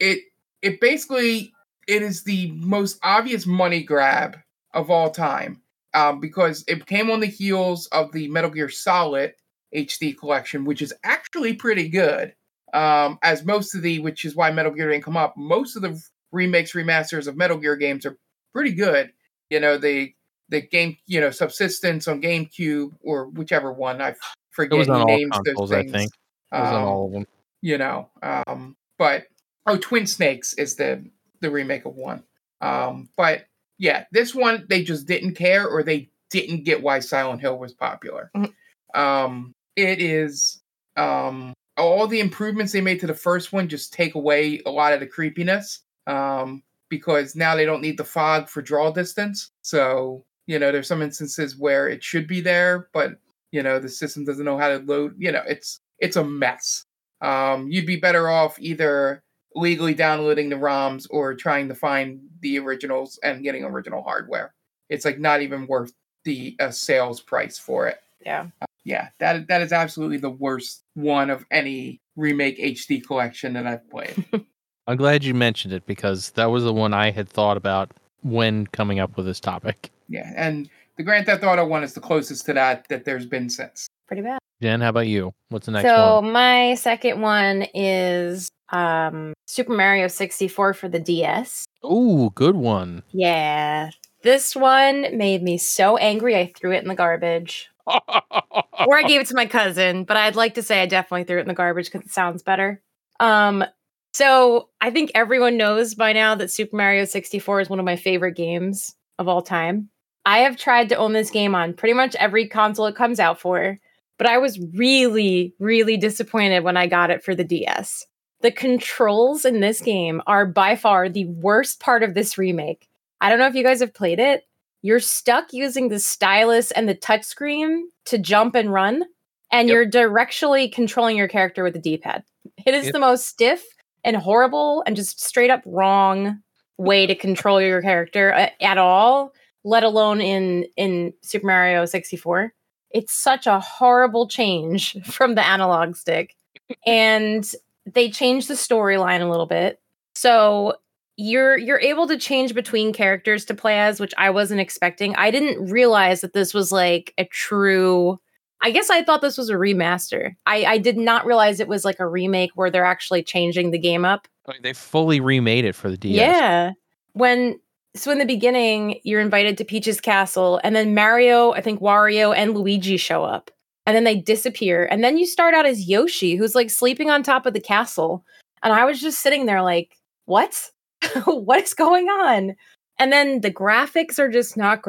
it it basically it is the most obvious money grab of all time um, because it came on the heels of the Metal Gear Solid HD collection, which is actually pretty good. Um, as most of the, which is why Metal Gear didn't come up, most of the remakes, remasters of Metal Gear games are pretty good. You know, the the game, you know, Subsistence on GameCube or whichever one I It forget was on who all names consoles, those I things. think. It was on Um, all of them. you know um but oh twin snakes is the the remake of one um but yeah this one they just didn't care or they didn't get why silent hill was popular Mhm. um it is um all the improvements they made to the first one just take away a lot of the creepiness um because now they don't need the fog for draw distance so you know there's some instances where it should be there but you know the system doesn't know how to load you know it's it's a mess um, you'd be better off either legally downloading the ROMs or trying to find the originals and getting original hardware. It's like not even worth the uh, sales price for it. yeah. Yeah, that that is absolutely the worst one of any remake HD collection that I've played. I'm glad you mentioned it because that was the one I had thought about when coming up with this topic. yeah, and the Grand Theft Auto one is the closest to that that there's been since. Pretty bad. Jen, how about you? What's the next so one? So my second one is um Super Mario 64 for the DS. Ooh, good one. Yeah. This one made me so angry I threw it in the garbage. Or I gave it to my cousin, but I'd like to say I definitely threw it in the garbage because it sounds better. Um, so I think everyone knows by now that Super Mario 64 is one of my favorite games of all time. I have tried to own this game on pretty much every console it comes out for, but I was really, really disappointed when I got it for the DS. The controls in this game are by far the worst part of this remake. I don't know if you guys have played it, you're stuck using the stylus and the touchscreen to jump and run, and Yep. you're directionally controlling your character with the D-pad. It is Yep. the most stiff and horrible and just straight up wrong way to control your character uh, at all, let alone in in Super Mario 64. It's such a horrible change from the analog stick. and they changed the storyline a little bit. So you're you're able to change between characters to play as, which I wasn't expecting. I didn't realize that this was like a true I guess I thought this was a remaster. I, I did not realize it was like a remake where they're actually changing the game up. they fully remade it for the DS. Yeah. When so in the beginning, you're invited to Peach's castle, and then Mario, I think Wario and Luigi show up. And then they disappear. And then you start out as Yoshi, who's like sleeping on top of the castle. And I was just sitting there like, what? what is going on? And then the graphics are just not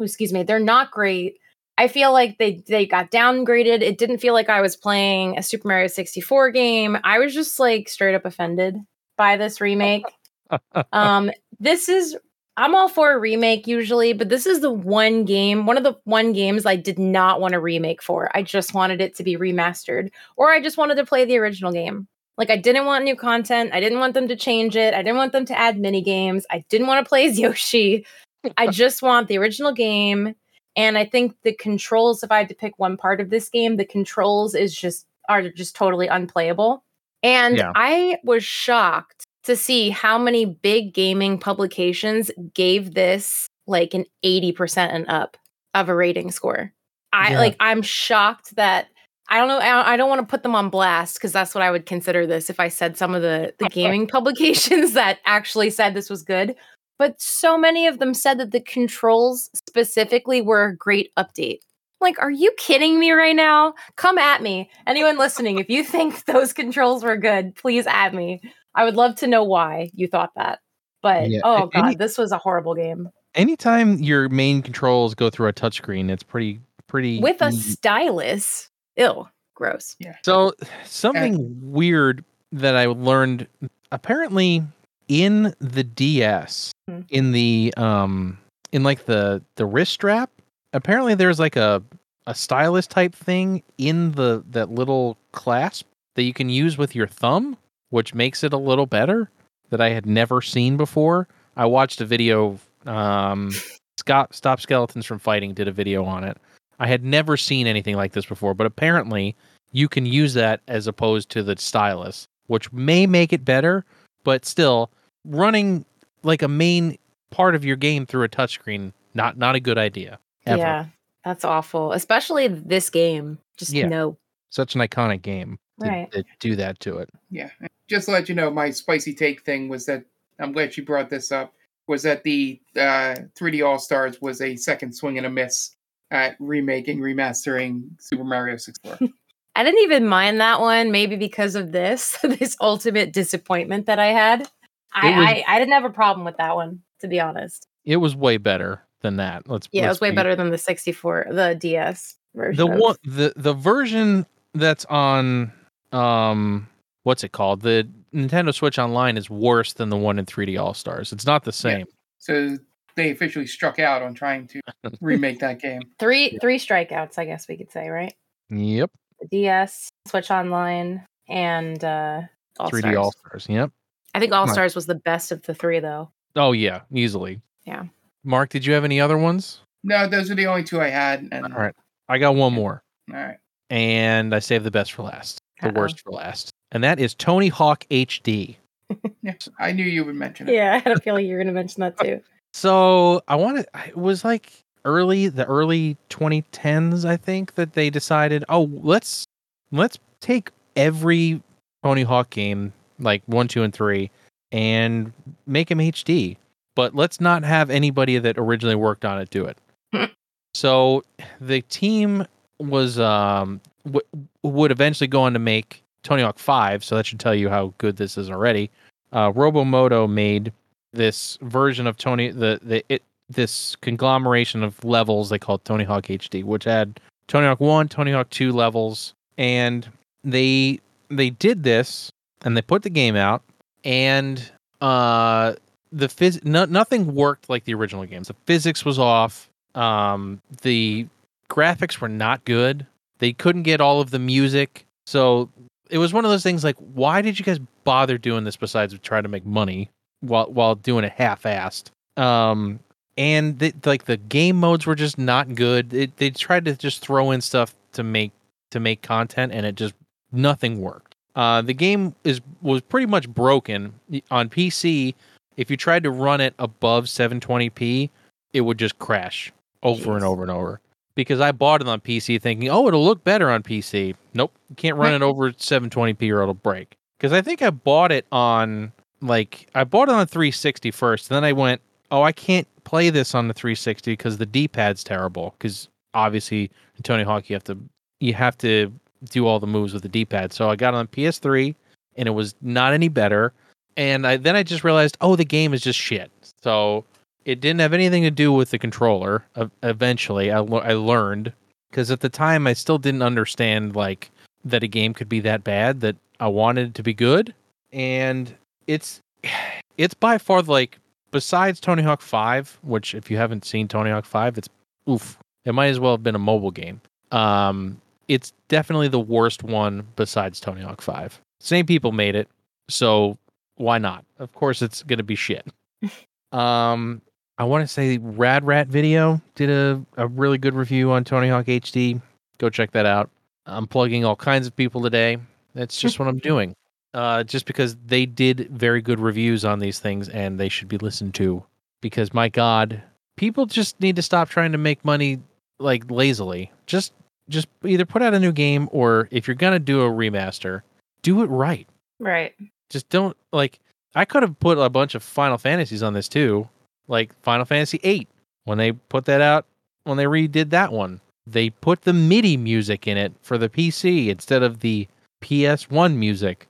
excuse me, they're not great. I feel like they they got downgraded. It didn't feel like I was playing a Super Mario 64 game. I was just like straight up offended by this remake. um this is I'm all for a remake usually, but this is the one game, one of the one games I did not want a remake for. I just wanted it to be remastered or I just wanted to play the original game. Like I didn't want new content. I didn't want them to change it. I didn't want them to add mini games. I didn't want to play as Yoshi. I just want the original game. And I think the controls, if I had to pick one part of this game, the controls is just are just totally unplayable. And Yeah. I was shocked to see how many big gaming publications gave this like an 80% and up of a rating score. I Yeah. like I'm shocked that I don't know I, don't want to put them on blast because that's what I would consider this if I said some of the the gaming publications that actually said this was good. But so many of them said that the controls specifically were a great update. Like, are you kidding me right now? Come at me. Anyone listening, if you think those controls were good, please add me. I would love to know why you thought that. But Yeah, oh god, any- this was a horrible game. Anytime your main controls go through a touchscreen, it's pretty pretty With a stylus. Ew, gross. yeah So something weird that I learned apparently in the DS Hmm. in the um in like the the wrist strap apparently there's like a a stylus type thing in the that little clasp that you can use with your thumb which makes it a little better that I had never seen before. I watched a video um Scott Stop Skeletons from Fighting did a video on it. I had never seen anything like this before, but apparently you can use that as opposed to the stylus, which may make it better, but still running like a main part of your game through a touchscreen not not a good idea. Ever. Yeah, that's awful. Especially this game. Just Yeah. no. Such an iconic game to, Right. to do that to it. Yeah. Just to let you know, my spicy take thing was that I'm glad you brought this up. Was that the uh, 3D All Stars was a second swing and a miss at remaking, remastering Super Mario 64. I didn't even mind that one, maybe because of this, this ultimate disappointment that I had. I, was- I, I didn't have a problem with that one, to be honest. It was way better than that. Let's Yeah, it let's was way be- better than the 64, the DS version. the one the the version that's on um what's it called the nintendo switch online is worse than the one in 3d all stars it's not the same so they officially struck out on trying to remake that game. three Yeah. three strikeouts, I guess we could say, right? yep The DS, Switch Online, and uh All 3d Stars. all stars yep I think All Nice. Stars was the best of the three, though. oh yeah easily Yeah. mark did you have any other ones No, those are the only two I had. And all right i got one more all right. and i saved the best for last the Uh-oh. worst for last and that is Tony Hawk HD. Yeah, I knew you would mention it. Yeah, I had a feeling you were going to mention that too. So I want to. It was like early the early 2010s, I think, that they decided, oh, let's let's take every Tony Hawk game, like one, two, and three, and make them HD. But let's not have anybody that originally worked on it do it. so the team was um w- would eventually go on to make Tony Hawk 5, so that should tell you how good this is already. Uh, Robomodo made this version of Tony the the it this conglomeration of levels they called Tony Hawk HD, which had Tony Hawk 1, Tony Hawk 2 levels, and they they did this and they put the game out and uh the phys- no, nothing worked like the original games. The physics was off. Um the graphics were not good. They couldn't get all of the music. So it was one of those things like why did you guys bother doing this besides try to make money while while doing it half-assed? Um and the, like the game modes were just not good. It, they tried to just throw in stuff to make to make content, and it just nothing worked. Uh, the game is was pretty much broken on PC. If you tried to run it above 720p, it would just crash over Jeez. and over and over. Because I bought it on PC thinking, oh, it'll look better on PC. Nope, you can't run it over 720p or it'll break. Because I think I bought it on like I bought it on 360 first, then I went, oh, I can't play this on the 360 because the D-pad's terrible. Because obviously in Tony Hawk you have to you have to do all the moves with the D-pad. So I got on PS3 and it was not any better. And I then I just realized, oh, the game is just shit. So it didn't have anything to do with the controller. Eventually, I, le- I learned because at the time I still didn't understand like that a game could be that bad. That I wanted it to be good, and it's it's by far like besides Tony Hawk 5, which if you haven't seen Tony Hawk 5, it's oof. It might as well have been a mobile game. Um, it's definitely the worst one besides Tony Hawk 5. Same people made it, so why not? Of course it's going to be shit. um, I want to say Rad Rat Video did a, a really good review on Tony Hawk HD. Go check that out. I'm plugging all kinds of people today. That's just what I'm doing uh, just because they did very good reviews on these things and they should be listened to. Because my God, people just need to stop trying to make money like lazily. Just just either put out a new game or if you're gonna do a remaster, do it right. Right. Just don't like. I could have put a bunch of Final Fantasies on this too, like Final Fantasy VIII when they put that out. When they redid that one, they put the MIDI music in it for the PC instead of the PS1 music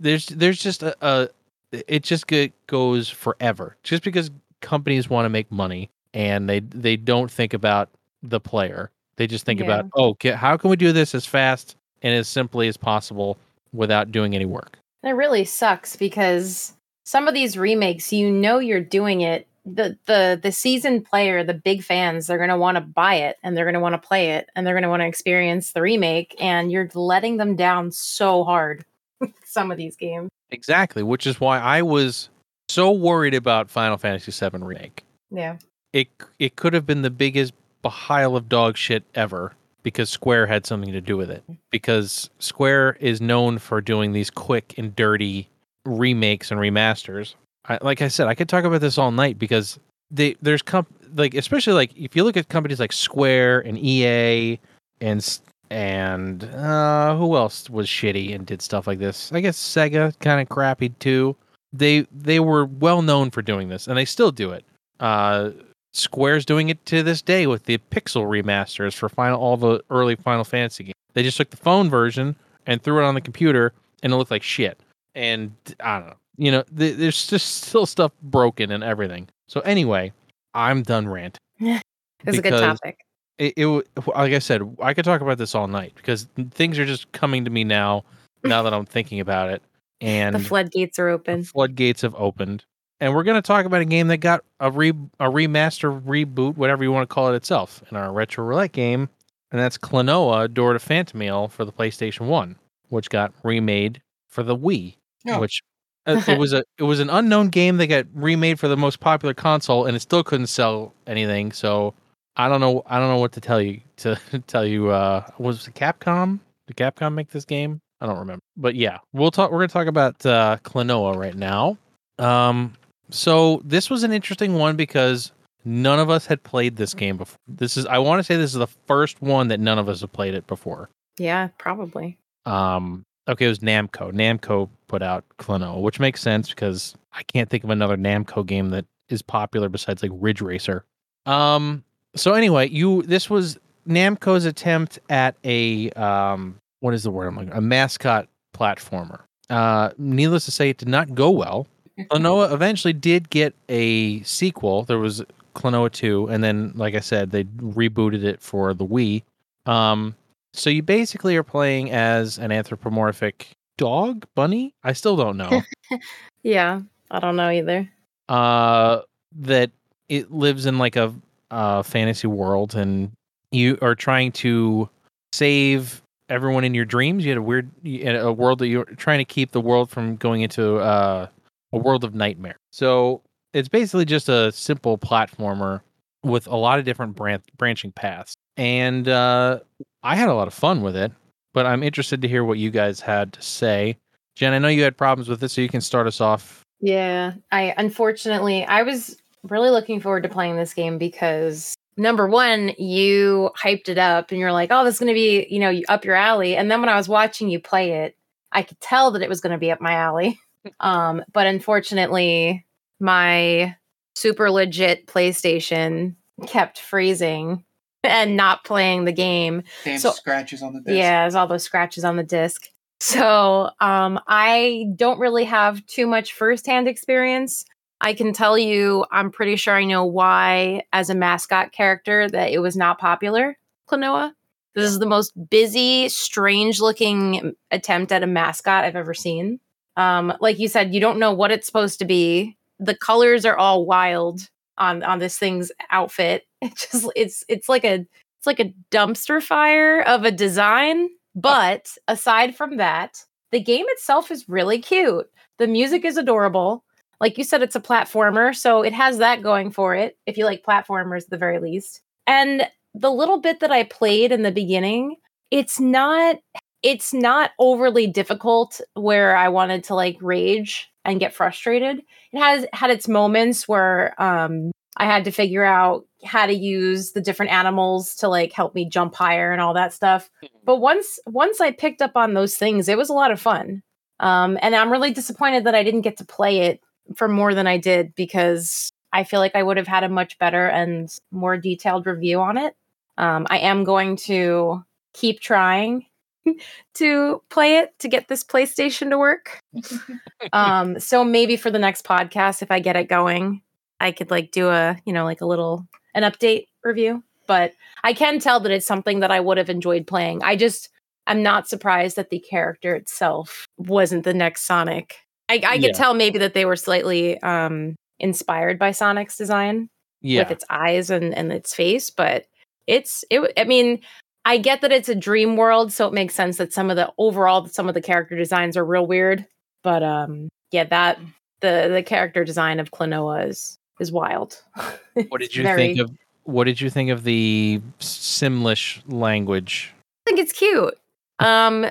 there's there's just a, a it just go- goes forever. Just because companies want to make money and they they don't think about the player. They just think Yeah. about, "Oh, ca- how can we do this as fast and as simply as possible without doing any work?" and It really sucks because some of these remakes, you know, you're doing it. The the the seasoned player, the big fans, they're gonna want to buy it and they're gonna want to play it and they're gonna want to experience the remake, and you're letting them down so hard. some of these games. Exactly, which is why I was so worried about Final Fantasy VII remake. Yeah. It it could have been the biggest pile of dog shit ever because Square had something to do with it. Mm-hmm. Because Square is known for doing these quick and dirty remakes and remasters. I, like I said, I could talk about this all night because they there's comp like especially like if you look at companies like Square and EA and and uh who else was shitty and did stuff like this? I guess Sega kind of crappy too. They they were well known for doing this and they still do it. Uh Square's doing it to this day with the Pixel remasters for final all the early Final Fantasy games. They just took the phone version and threw it on the computer and it looked like shit. And I don't know. You know, th- there's just still stuff broken and everything. So anyway, I'm done rant. It's a good topic. It, it like I said, I could talk about this all night because things are just coming to me now. Now that I'm thinking about it, and The floodgates are the open. floodgates have opened, and we're going to talk about a game that got a re a remaster, reboot, whatever you want to call it itself, in our retro roulette game, and that's Klonoa Door to Phantomile for the PlayStation One, which got remade for the Wii, Oh. which uh, it was a it was an unknown game that got remade for the most popular console, and it still couldn't sell anything. So I don't know I don't know what to tell you to tell you. Uh, was it Capcom? Did Capcom make this game? I don't remember. But yeah, we'll talk. We're gonna talk about uh, Klonoa right now. Um, so this was an interesting one because none of us had played this game before. This is I want to say this is the first one that none of us have played it before. Yeah, probably. Um, okay, it was Namco. Namco put out Klonoa, which makes sense because I can't think of another Namco game that is popular besides like Ridge Racer. Um, so anyway, you this was Namco's attempt at a um, what is the word I'm looking? A mascot platformer. Uh, needless to say, it did not go well. Klonoa eventually did get a sequel. There was Klonoa 2, and then, like I said, they rebooted it for the Wii. Um, so you basically are playing as an anthropomorphic dog, bunny. I still don't know. Yeah, I don't know either. uh, that it lives in like a uh, fantasy world, and you are trying to save everyone in your dreams. You had a weird, had a world that you're trying to keep the world from going into uh, a world of nightmare. So it's basically just a simple platformer with a lot of different branch, branching paths, and uh, I had a lot of fun with it. But I'm interested to hear what you guys had to say. Jen, I know you had problems with it, so you can start us off. Yeah, I unfortunately I was really looking forward to playing this game because number one, you hyped it up and you're like, "Oh, this is going to be you know up your alley." And then when I was watching you play it, I could tell that it was going to be up my alley. Um, but unfortunately, my super legit PlayStation kept freezing and not playing the game. Damn So- scratches on the disc. Yeah, there's all those scratches on the disc. So um, I don't really have too much firsthand experience. I can tell you, I'm pretty sure I know why, as a mascot character, that it was not popular. Klonoa. This is the most busy, strange looking attempt at a mascot I've ever seen. Um, like you said, you don't know what it's supposed to be. The colors are all wild on on this thing's outfit. It just it's it's like a it's like a dumpster fire of a design. But aside from that, the game itself is really cute. The music is adorable. Like you said, it's a platformer, so it has that going for it, if you like platformers at the very least. And the little bit that I played in the beginning, it's not it's not overly difficult where I wanted to like rage and get frustrated. It has had its moments where um I had to figure out how to use the different animals to like help me jump higher and all that stuff. But once once I picked up on those things, it was a lot of fun. Um, and I'm really disappointed that I didn't get to play it for more than I did because I feel like I would have had a much better and more detailed review on it. Um, I am going to keep trying to play it to get this PlayStation to work. um, so maybe for the next podcast, if I get it going, I could like do a you know like a little an update review. But I can tell that it's something that I would have enjoyed playing. I just I'm not surprised that the character itself wasn't the next Sonic. I, I could Yeah. tell maybe that they were slightly um, inspired by Sonic's design Yeah, with its eyes and, and its face, but it's it. I mean, I get that it's a dream world, so it makes sense that some of the overall some of the character designs are real weird. But um, yeah, that the the character design of Klonoa is is wild. What did you very- think of? What did you think of the Simlish language? I think it's cute. Um,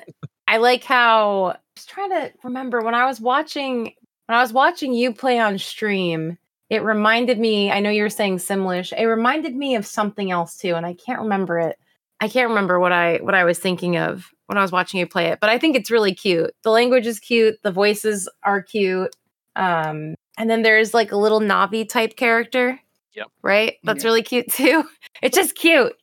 I like how I was trying to remember when I was watching when I was watching you play on stream. It reminded me. I know you were saying Simlish. It reminded me of something else too, and I can't remember it. I can't remember what I what I was thinking of when I was watching you play it. But I think it's really cute. The language is cute. The voices are cute. Um, and then there's like a little Navi type character. Yep. Right. That's Yeah. really cute too. It's just cute.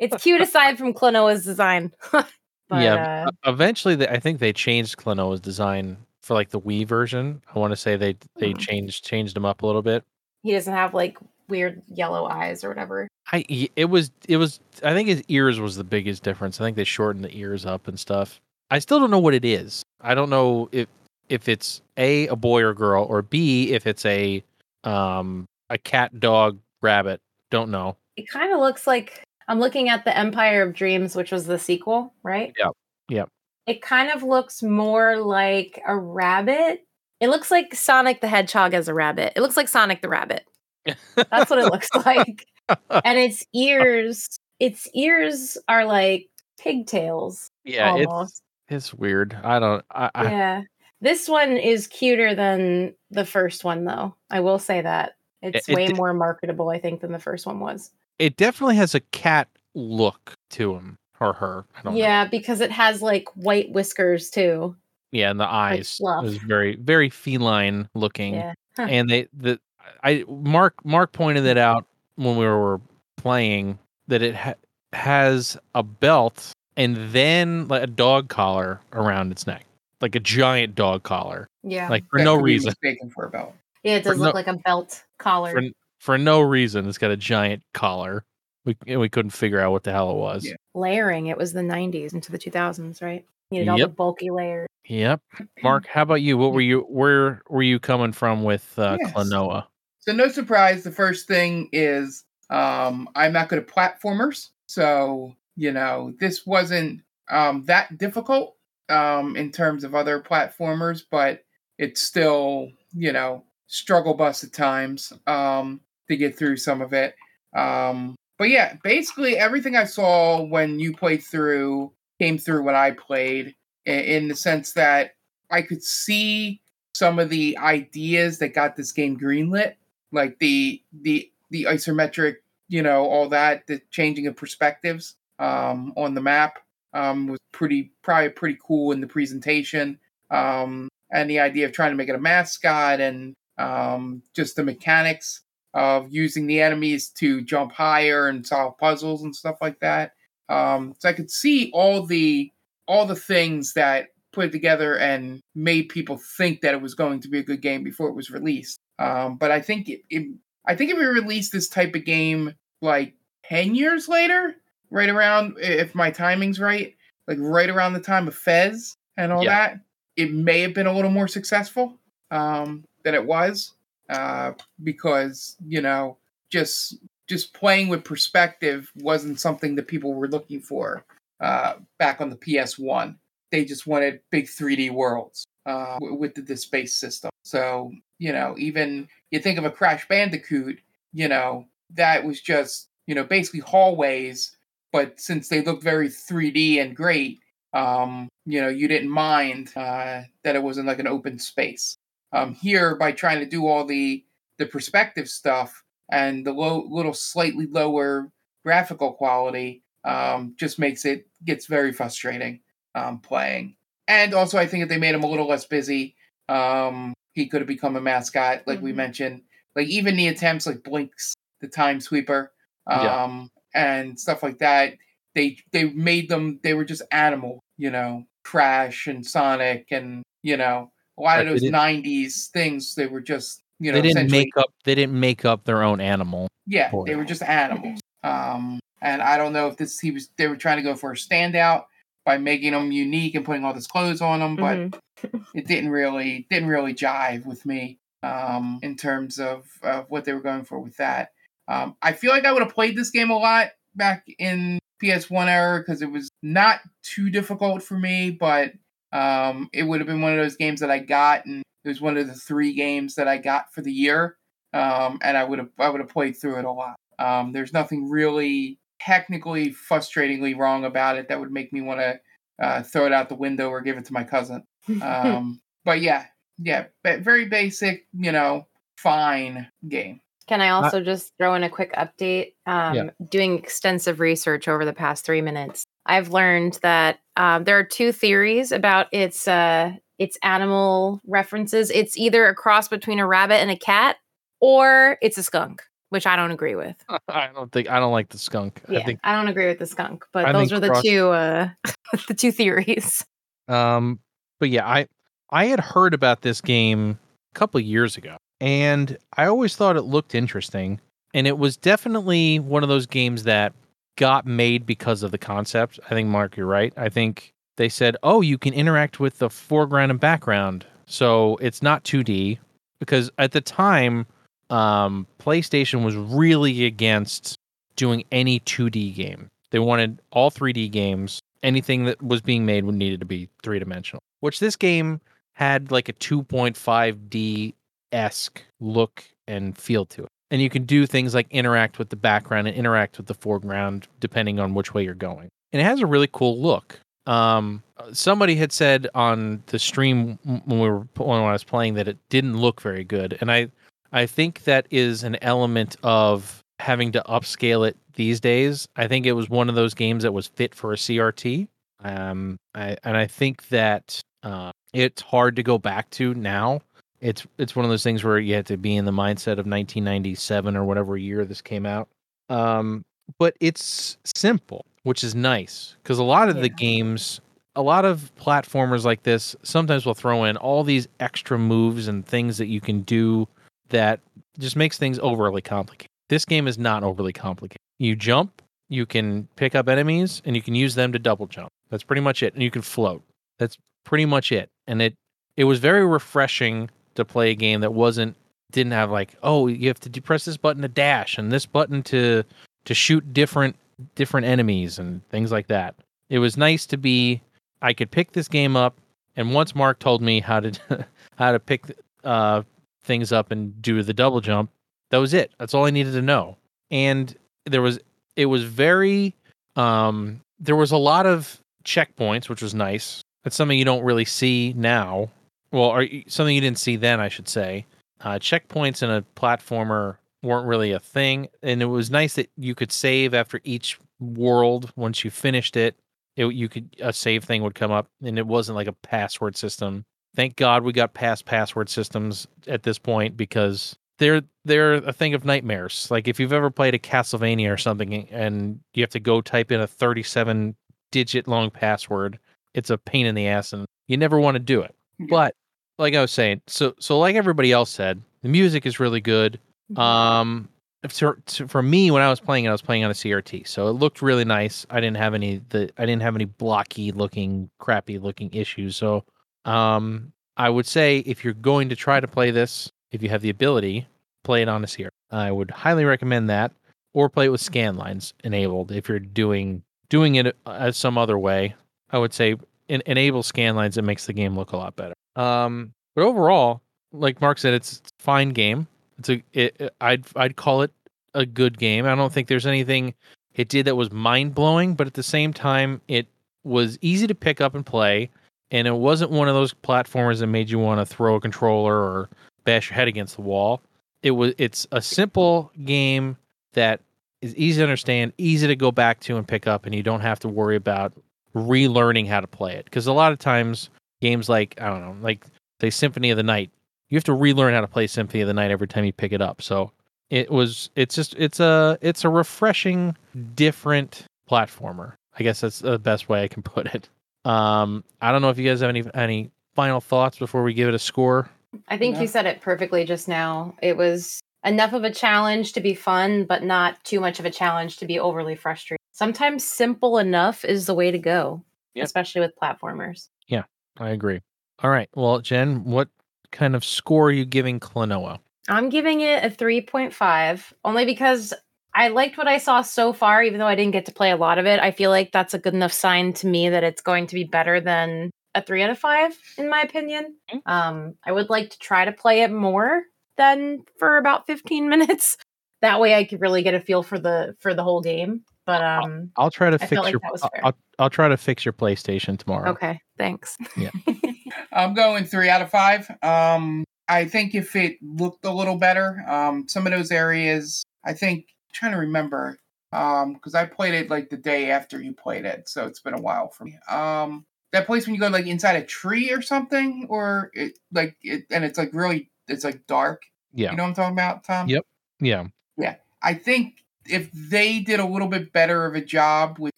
it's cute aside from Klonoa's design. but, Yeah, uh, Eventually, they, I think they changed Klonoa's design for like the Wii version. I want to say they they Hmm. changed changed them up a little bit. he doesn't have like weird yellow eyes or whatever. I it was it was I think his ears was the biggest difference. I think they shortened the ears up and stuff. I still don't know what it is. I don't know if if it's a a boy or girl or b if it's a um a cat dog rabbit. Don't know. It kind of looks like I'm looking at the Empire of Dreams, which was the sequel, right? Yep, yep. It kind of looks more like a rabbit. It looks like Sonic the Hedgehog as a rabbit. It looks like Sonic the Rabbit. That's what it looks like. And its ears, its ears are like pigtails yeah, it's almost. it's weird. I don't. I, I yeah. This one is cuter than the first one, though. I will say that it's It- it way di- more marketable, I think, than the first one was. It definitely has a cat look to him or her. I don't know. Yeah, because it has like white whiskers too. Yeah, and the eyes fluff. is very very feline looking. Yeah. Huh. And they the I Mark Mark pointed it out when we were playing that it ha- has a belt and then like a dog collar around its neck, like a giant dog collar, Yeah. like for That no reason. Mistaken for a belt. yeah, it for does look no- like a belt collar. For for no reason, it's got a giant collar. We and we couldn't figure out what the hell it was. Yeah. Layering, it was the 90s into the 2000s, right? You needed all the Yep. bulky layers. Yep. Mark, how about you? What were you? Where were you coming from with uh, Yes. Klonoa? So no surprise, the first thing is um, I'm not good at platformers. So, you know, this wasn't um, that difficult um, in terms of other platformers, but it's still, you know, struggle bus at times um, to get through some of it. Um, but yeah, basically everything I saw when you played through came through when I played in the sense that I could see some of the ideas that got this game greenlit like the the the isometric you know all that the changing of perspectives um on the map um was pretty probably pretty cool in the presentation um and the idea of trying to make it a mascot and um just the mechanics of using the enemies to jump higher and solve puzzles and stuff like that. Um so i could see all the all the things that put it together and made people think that it was going to be a good game before it was released. Um, but I think it, it, I think if we released this type of game like ten years later, right around if my timing's right, like right around the time of Fez and all Yeah. that, it may have been a little more successful um, than it was uh, because you know just just playing with perspective wasn't something that people were looking for uh, back on the PS One. They just wanted big 3D worlds uh, with the, the space system. So you know, even you think of a Crash Bandicoot, you know, that was just you know basically hallways, but since they looked very 3D and great, um, you know, you didn't mind uh, that it wasn't like an open space. Um, here, by trying to do all the the perspective stuff and the low, little slightly lower graphical quality, um, just makes it gets very frustrating um, playing. And also, I think if they made him a little less busy, um, he could have become a mascot, like we Mhm. mentioned. Like even the attempts, like Blinx, the Time Sweeper, Yeah. um, and stuff like that. They they made them. They were just animal, you know, Crash and Sonic, and you know, a lot Right, of those '90s things. They were just, you know, they didn't make up. They didn't make up their own animal. yeah, they it. were just animals. Um, and I don't know if this he was they were trying to go for a standout by making them unique and putting all this clothes on them, but Mhm. it didn't really didn't really jive with me um, in terms of, of what they were going for with that. Um, I feel like I would have played this game a lot back in PS1 era because it was not too difficult for me, but um, it would have been one of those games that I got, and it was one of the three games that I got for the year, um, and I would have I would have played through it a lot. Um, there's nothing really technically frustratingly wrong about it that would make me want to uh, throw it out the window or give it to my cousin. Um, but yeah, yeah, but very basic, you know, fine game. Can I also just throw in a quick update? Um, Yeah. Doing extensive research over the past three minutes, I've learned that um, there are two theories about its uh, its animal references. It's either a cross between a rabbit and a cat, or it's a skunk, which I don't agree with. I don't think. I don't like the skunk. Yeah, I think. I don't agree with the skunk, but I those are the cross- two uh, the two theories. Um, but yeah, I I had heard about this game a couple years ago, and I always thought it looked interesting, and it was definitely one of those games that got made because of the concept. I think Mark, you're right. I think they said, "Oh, you can interact with the foreground and background, so it's not 2D." Because at the time, um, PlayStation was really against doing any 2D game. They wanted all 3D games. Anything that was being made would needed to be three dimensional. Which this game had like a 2.5D esque look and feel to it. And you can do things like interact with the background and interact with the foreground depending on which way you're going. And it has a really cool look. Um, somebody had said on the stream when we were when I was playing that it didn't look very good, and I I think that is an element of having to upscale it these days. I think it was one of those games that was fit for a CRT. Um, I, and I think that uh, it's hard to go back to now. It's it's one of those things where you have to be in the mindset of 1997 or whatever year this came out. Um, but it's simple, which is nice because a lot of yeah. the games, a lot of platformers like this, sometimes will throw in all these extra moves and things that you can do that just makes things overly complicated. This game is not overly complicated. You jump, you can pick up enemies, and you can use them to double jump. That's pretty much it. And you can float. That's pretty much it. And it it was very refreshing to play a game that wasn't didn't have like oh you have to press this button to dash and this button to to shoot different different enemies and things like that. It was nice to be I could pick this game up and once Mark told me how to how to pick uh, things up and do the double jump, that was it. That's all I needed to know. And there was it was very um there was a lot of checkpoints, which was nice. That's something you don't really see now. Well, or something you didn't see then, I should say. Uh, checkpoints in a platformer weren't really a thing, and it was nice that you could save after each world. Once you finished it, it you could a save thing would come up, and it wasn't like a password system. Thank God we got past password systems at this point because they're they're a thing of nightmares. Like if you've ever played a Castlevania or something, and you have to go type in a 37 digit long password, it's a pain in the ass, and you never want to do it. But like I was saying, so so like everybody else said, the music is really good. Mm-hmm. Um, for, for me when I was playing it, I was playing on a CRT, so it looked really nice. I didn't have any the I didn't have any blocky looking, crappy looking issues. So, um, I would say if you're going to try to play this, if you have the ability, play it on a CRT. I would highly recommend that, or play it with scan lines enabled. If you're doing doing it as some other way, I would say en- enable scan lines. It makes the game look a lot better. Um, but overall, like Mark said, it's, fine game. It's a it, I'd I'd call it a good game. I don't think there's anything it did that was mind blowing, but at the same time, it was easy to pick up and play, and it wasn't one of those platformers that made you want to throw a controller or bash your head against the wall. It was it's a simple game that is easy to understand, easy to go back to and pick up, and you don't have to worry about relearning how to play it. Because a lot of times, games like I don't know, like say Symphony of the Night, you have to relearn how to play Symphony of the Night every time you pick it up. So it was, it's just, it's a, it's a refreshing, different platformer. I guess that's the best way I can put it. Um, I don't know if you guys have any any final thoughts before we give it a score. I think you said it perfectly just now. It was enough of a challenge to be fun, but not too much of a challenge to be overly frustrating. Sometimes simple enough is the way to go, yep. especially with platformers. Yeah, I agree. All right. Well, Jen, what kind of score are you giving Klonoa? I'm giving it a 3.5 only because I liked what I saw so far, even though I didn't get to play a lot of it. I feel like that's a good enough sign to me that it's going to be better than a three out of five, in my opinion. Mm-hmm. Um, I would like to try to play it more than for about 15 minutes. That way I could really get a feel for the for the whole game. But um I'll, I'll try to I fix like your I'll, I'll try to fix your PlayStation tomorrow. Okay, thanks. Yeah. I'm going 3 out of 5. Um I think if it looked a little better, um some of those areas I think I'm trying to remember um because I played it like the day after you played it, so it's been a while for me. Um that place when you go like inside a tree or something or it like it and it's like really it's like dark. Yeah. You know what I'm talking about, Tom? Yep. Yeah. Yeah. I think if they did a little bit better of a job with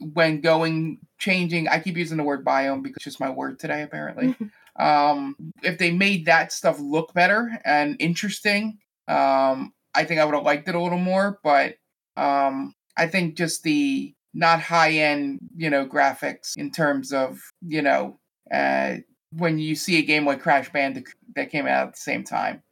when going changing, I keep using the word biome because it's just my word today, apparently. um, if they made that stuff look better and interesting, um, I think I would have liked it a little more. But um, I think just the not high end, you know, graphics in terms of, you know, uh, when you see a game like Crash Bandicoot that came out at the same time.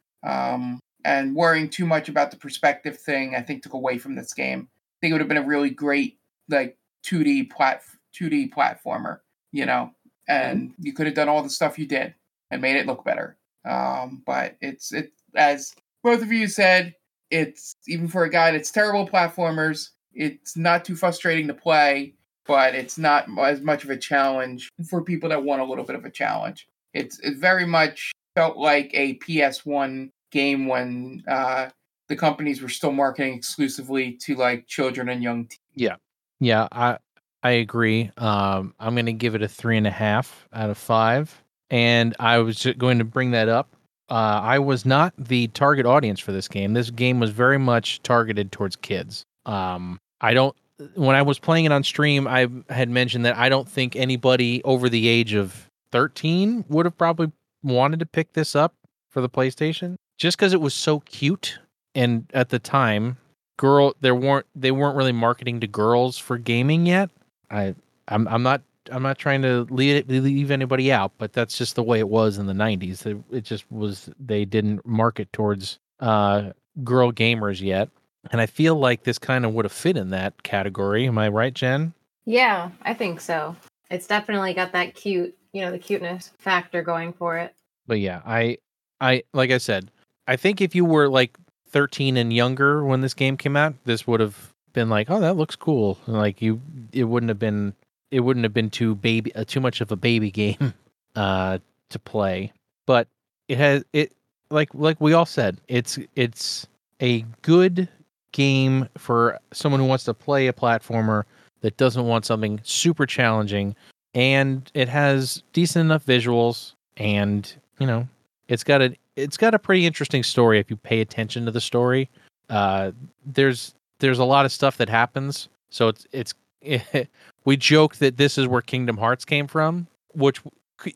And worrying too much about the perspective thing, I think took away from this game. I think it would have been a really great like 2D plat 2D platformer, you know, and you could have done all the stuff you did and made it look better. Um, but it's it as both of you said, it's even for a guy that's terrible platformers, it's not too frustrating to play, but it's not as much of a challenge for people that want a little bit of a challenge. It's it very much felt like a PS1 game when uh, the companies were still marketing exclusively to like children and young teens. Yeah, yeah, I I agree. Um, I'm going to give it a three and a half out of five. And I was going to bring that up. Uh, I was not the target audience for this game. This game was very much targeted towards kids. Um, I don't. When I was playing it on stream, I had mentioned that I don't think anybody over the age of 13 would have probably wanted to pick this up for the PlayStation, just because it was so cute. And at the time, girl there weren't they weren't really marketing to girls for gaming yet i i'm, I'm not i'm not trying to leave, leave anybody out but that's just the way it was in the 90s it, it just was they didn't market towards uh girl gamers yet and i feel like this kind of would have fit in that category am i right jen Yeah, I think so. It's definitely got that cute, you know, the cuteness factor going for it. but yeah i i like i said i think if you were like 13 and younger when this game came out this would have been like oh that looks cool. And, like you it wouldn't have been it wouldn't have been too baby uh, too much of a baby game uh to play. But it has it like like we all said it's it's a good game for someone who wants to play a platformer that doesn't want something super challenging. And it has decent enough visuals and you know it's got a it's got a pretty interesting story if you pay attention to the story uh there's there's a lot of stuff that happens so it's it's we joke that this is where kingdom hearts came from which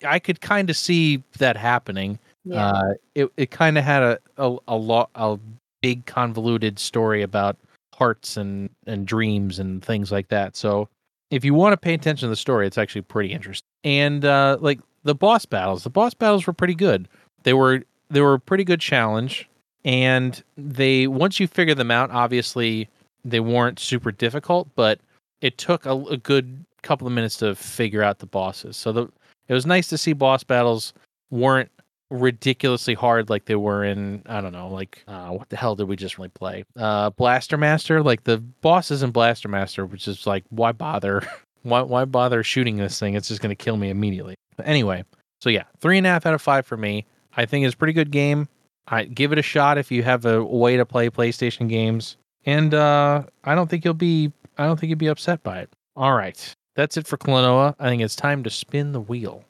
i could kind of see that happening Yeah. uh, it it kind of had a a a lot a big convoluted story about hearts and and dreams and things like that. So if you want to pay attention to the story, it's actually pretty interesting. And uh, like the boss battles, the boss battles were pretty good. They were they were a pretty good challenge, and they once you figure them out, obviously they weren't super difficult, but it took a, a good couple of minutes to figure out the bosses. So the it was nice to see boss battles weren't ridiculously hard like they were in I don't know like uh, what the hell did we just really play? Uh Blaster Master? Like the bosses in Blaster Master which is like why bother? Why why bother shooting this thing? It's just gonna kill me immediately. But anyway so yeah three and a half out of five for me I think it's a pretty good game I give it a shot if you have a way to play PlayStation games and uh I don't think you'll be I don't think you'll be upset by it all right that's it for Klonoa I think it's time to spin the wheel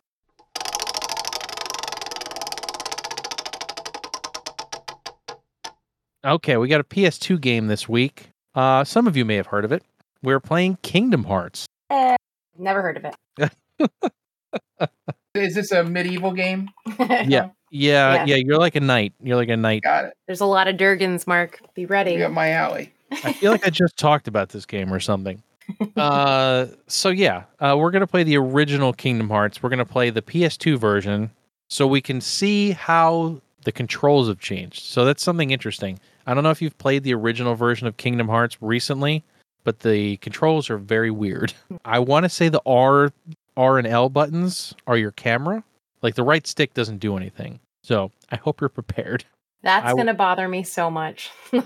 Okay, we got a PS2 game this week. Uh, some of you may have heard of it. We're playing Kingdom Hearts. Uh, Never heard of it. Is this a medieval game? Yeah. Yeah, Yeah. yeah, you're like a knight. You're like a knight. Got it. There's a lot of Durgans, Mark. Be ready. You got my alley. I feel like I just talked about this game or something. Uh, so yeah, uh, we're gonna play the original Kingdom Hearts. We're gonna play the PS2 version, so we can see how the controls have changed. So that's something interesting. I don't know if you've played the original version of Kingdom Hearts recently, but the controls are very weird. I want to say the R, R and L buttons are your camera. Like the right stick doesn't do anything. So I hope you're prepared. That's w- gonna bother me so much.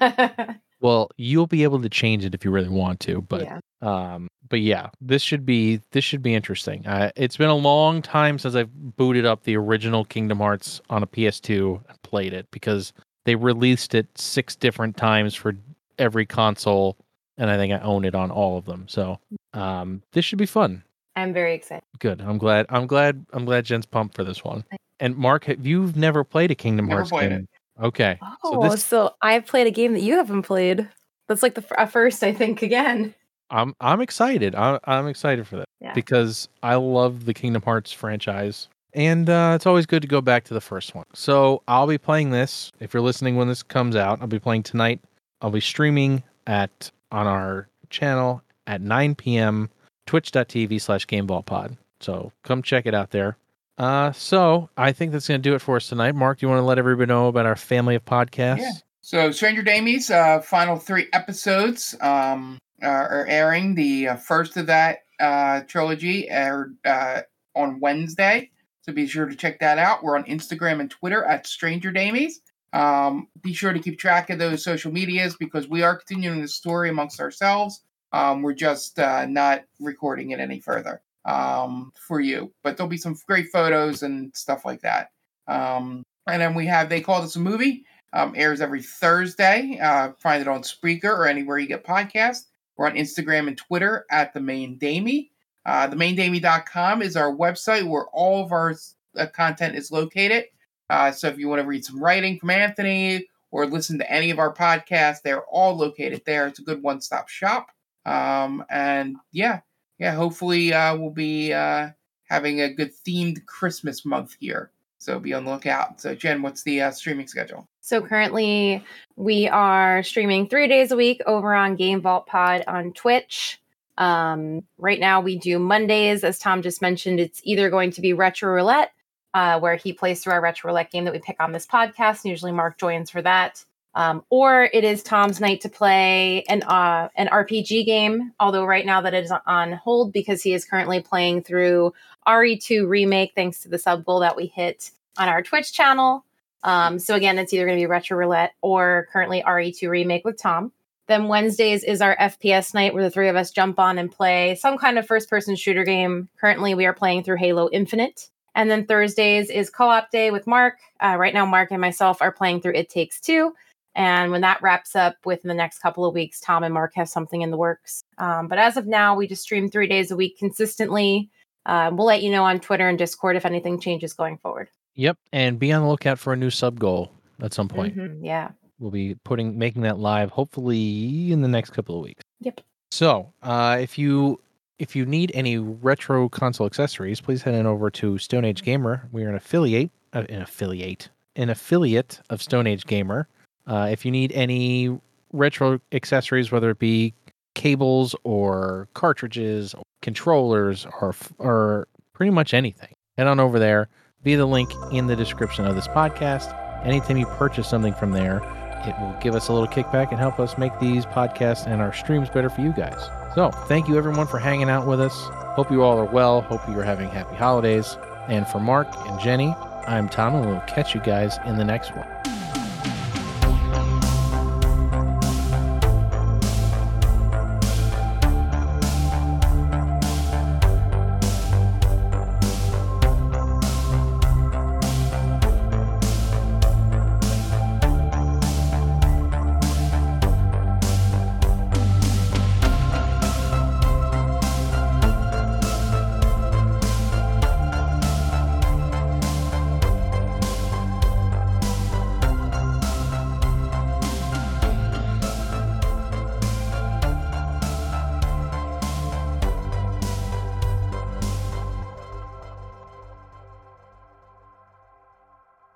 Well, you'll be able to change it if you really want to, but yeah. um but yeah this should be this should be interesting uh, it's been a long time since i've booted up the original kingdom hearts on a ps2 and played it because they released it six different times for every console and i think i own it on all of them so um this should be fun I'm very excited. good i'm glad i'm glad i'm glad jen's pumped for this one and mark have you've never played a kingdom Never hearts played game okay Oh, so so, I've played a game that you haven't played. That's like the f- a first, I think. Again. i'm i'm excited i'm, I'm excited for that Yeah. because I love the Kingdom Hearts franchise. And uh, it's always good to go back to the first one. So I'll be playing this. If you're listening when this comes out, I'll be playing tonight. I'll be streaming at on our channel at 9 p.m. twitch.tv slash gamevaultpod. So come check it out there. Uh, so I think that's going to do it for us tonight. Mark, do you want to let everybody know about our family of podcasts? Yeah. So, Stranger Damies, uh, final three episodes um, are, airing. The uh, first of that uh, trilogy aired uh, on Wednesday. So, be sure to check that out. We're on Instagram and Twitter at Stranger Damies. Um, be sure to keep track of those social medias because we are continuing the story amongst ourselves. Um, we're just uh, not recording it any further um, for you, but there'll be some great photos and stuff like that. Um, and then we have They Call This a Movie, um, airs every Thursday. Uh, find it on Spreaker or anywhere you get podcasts. We're on Instagram and Twitter at the Main Damie. Uh, themaindamie.com is our website where all of our uh, content is located. Uh, so if you want to read some writing from Anthony or listen to any of our podcasts, they're all located there. It's a good one stop shop. Um, and yeah, yeah, hopefully uh, we'll be uh, having a good themed Christmas month here. So be on the lookout. So Jen, what's the uh, streaming schedule? So currently we are streaming three days a week over on Game Vault Pod on Twitch. Um, right now we do Mondays, as Tom just mentioned. It's either going to be Retro Roulette, uh, where he plays through our Retro Roulette game that we pick on this podcast. And usually Mark joins for that. Um, or it is Tom's night to play an uh, an RPG game. Although right now that is on hold because he is currently playing through RE2 remake, thanks to the sub goal that we hit on our Twitch channel. Um, so again, it's either going to be Retro Roulette or currently RE2 remake with Tom. Then Wednesdays is our FPS night where the three of us jump on and play some kind of first person shooter game. Currently, we are playing through Halo Infinite. And then Thursdays is co op day with Mark. Uh, right now, Mark and myself are playing through It Takes Two. And when that wraps up within the next couple of weeks, Tom and Mark have something in the works. Um, but as of now, we just stream three days a week consistently. Uh, we'll let you know on Twitter and Discord if anything changes going forward. Yep, and be on the lookout for a new sub goal at some point. Mhm, Yeah. We'll be putting making that live hopefully in the next couple of weeks. Yep. So, uh, if you if you need any retro console accessories, please head on over to Stone Age Gamer. We are an affiliate, uh, an affiliate, an affiliate of Stone Age Gamer. Uh, if you need any retro accessories, whether it be cables or cartridges, or controllers, or or pretty much anything, head on over there via the link in the description of this podcast. Anytime you purchase something from there, it will give us a little kickback and help us make these podcasts and our streams better for you guys. So, thank you everyone for hanging out with us. Hope you all are well. Hope you are having happy holidays. And for Mark and Jenny, I'm Tom, and we'll catch you guys in the next one.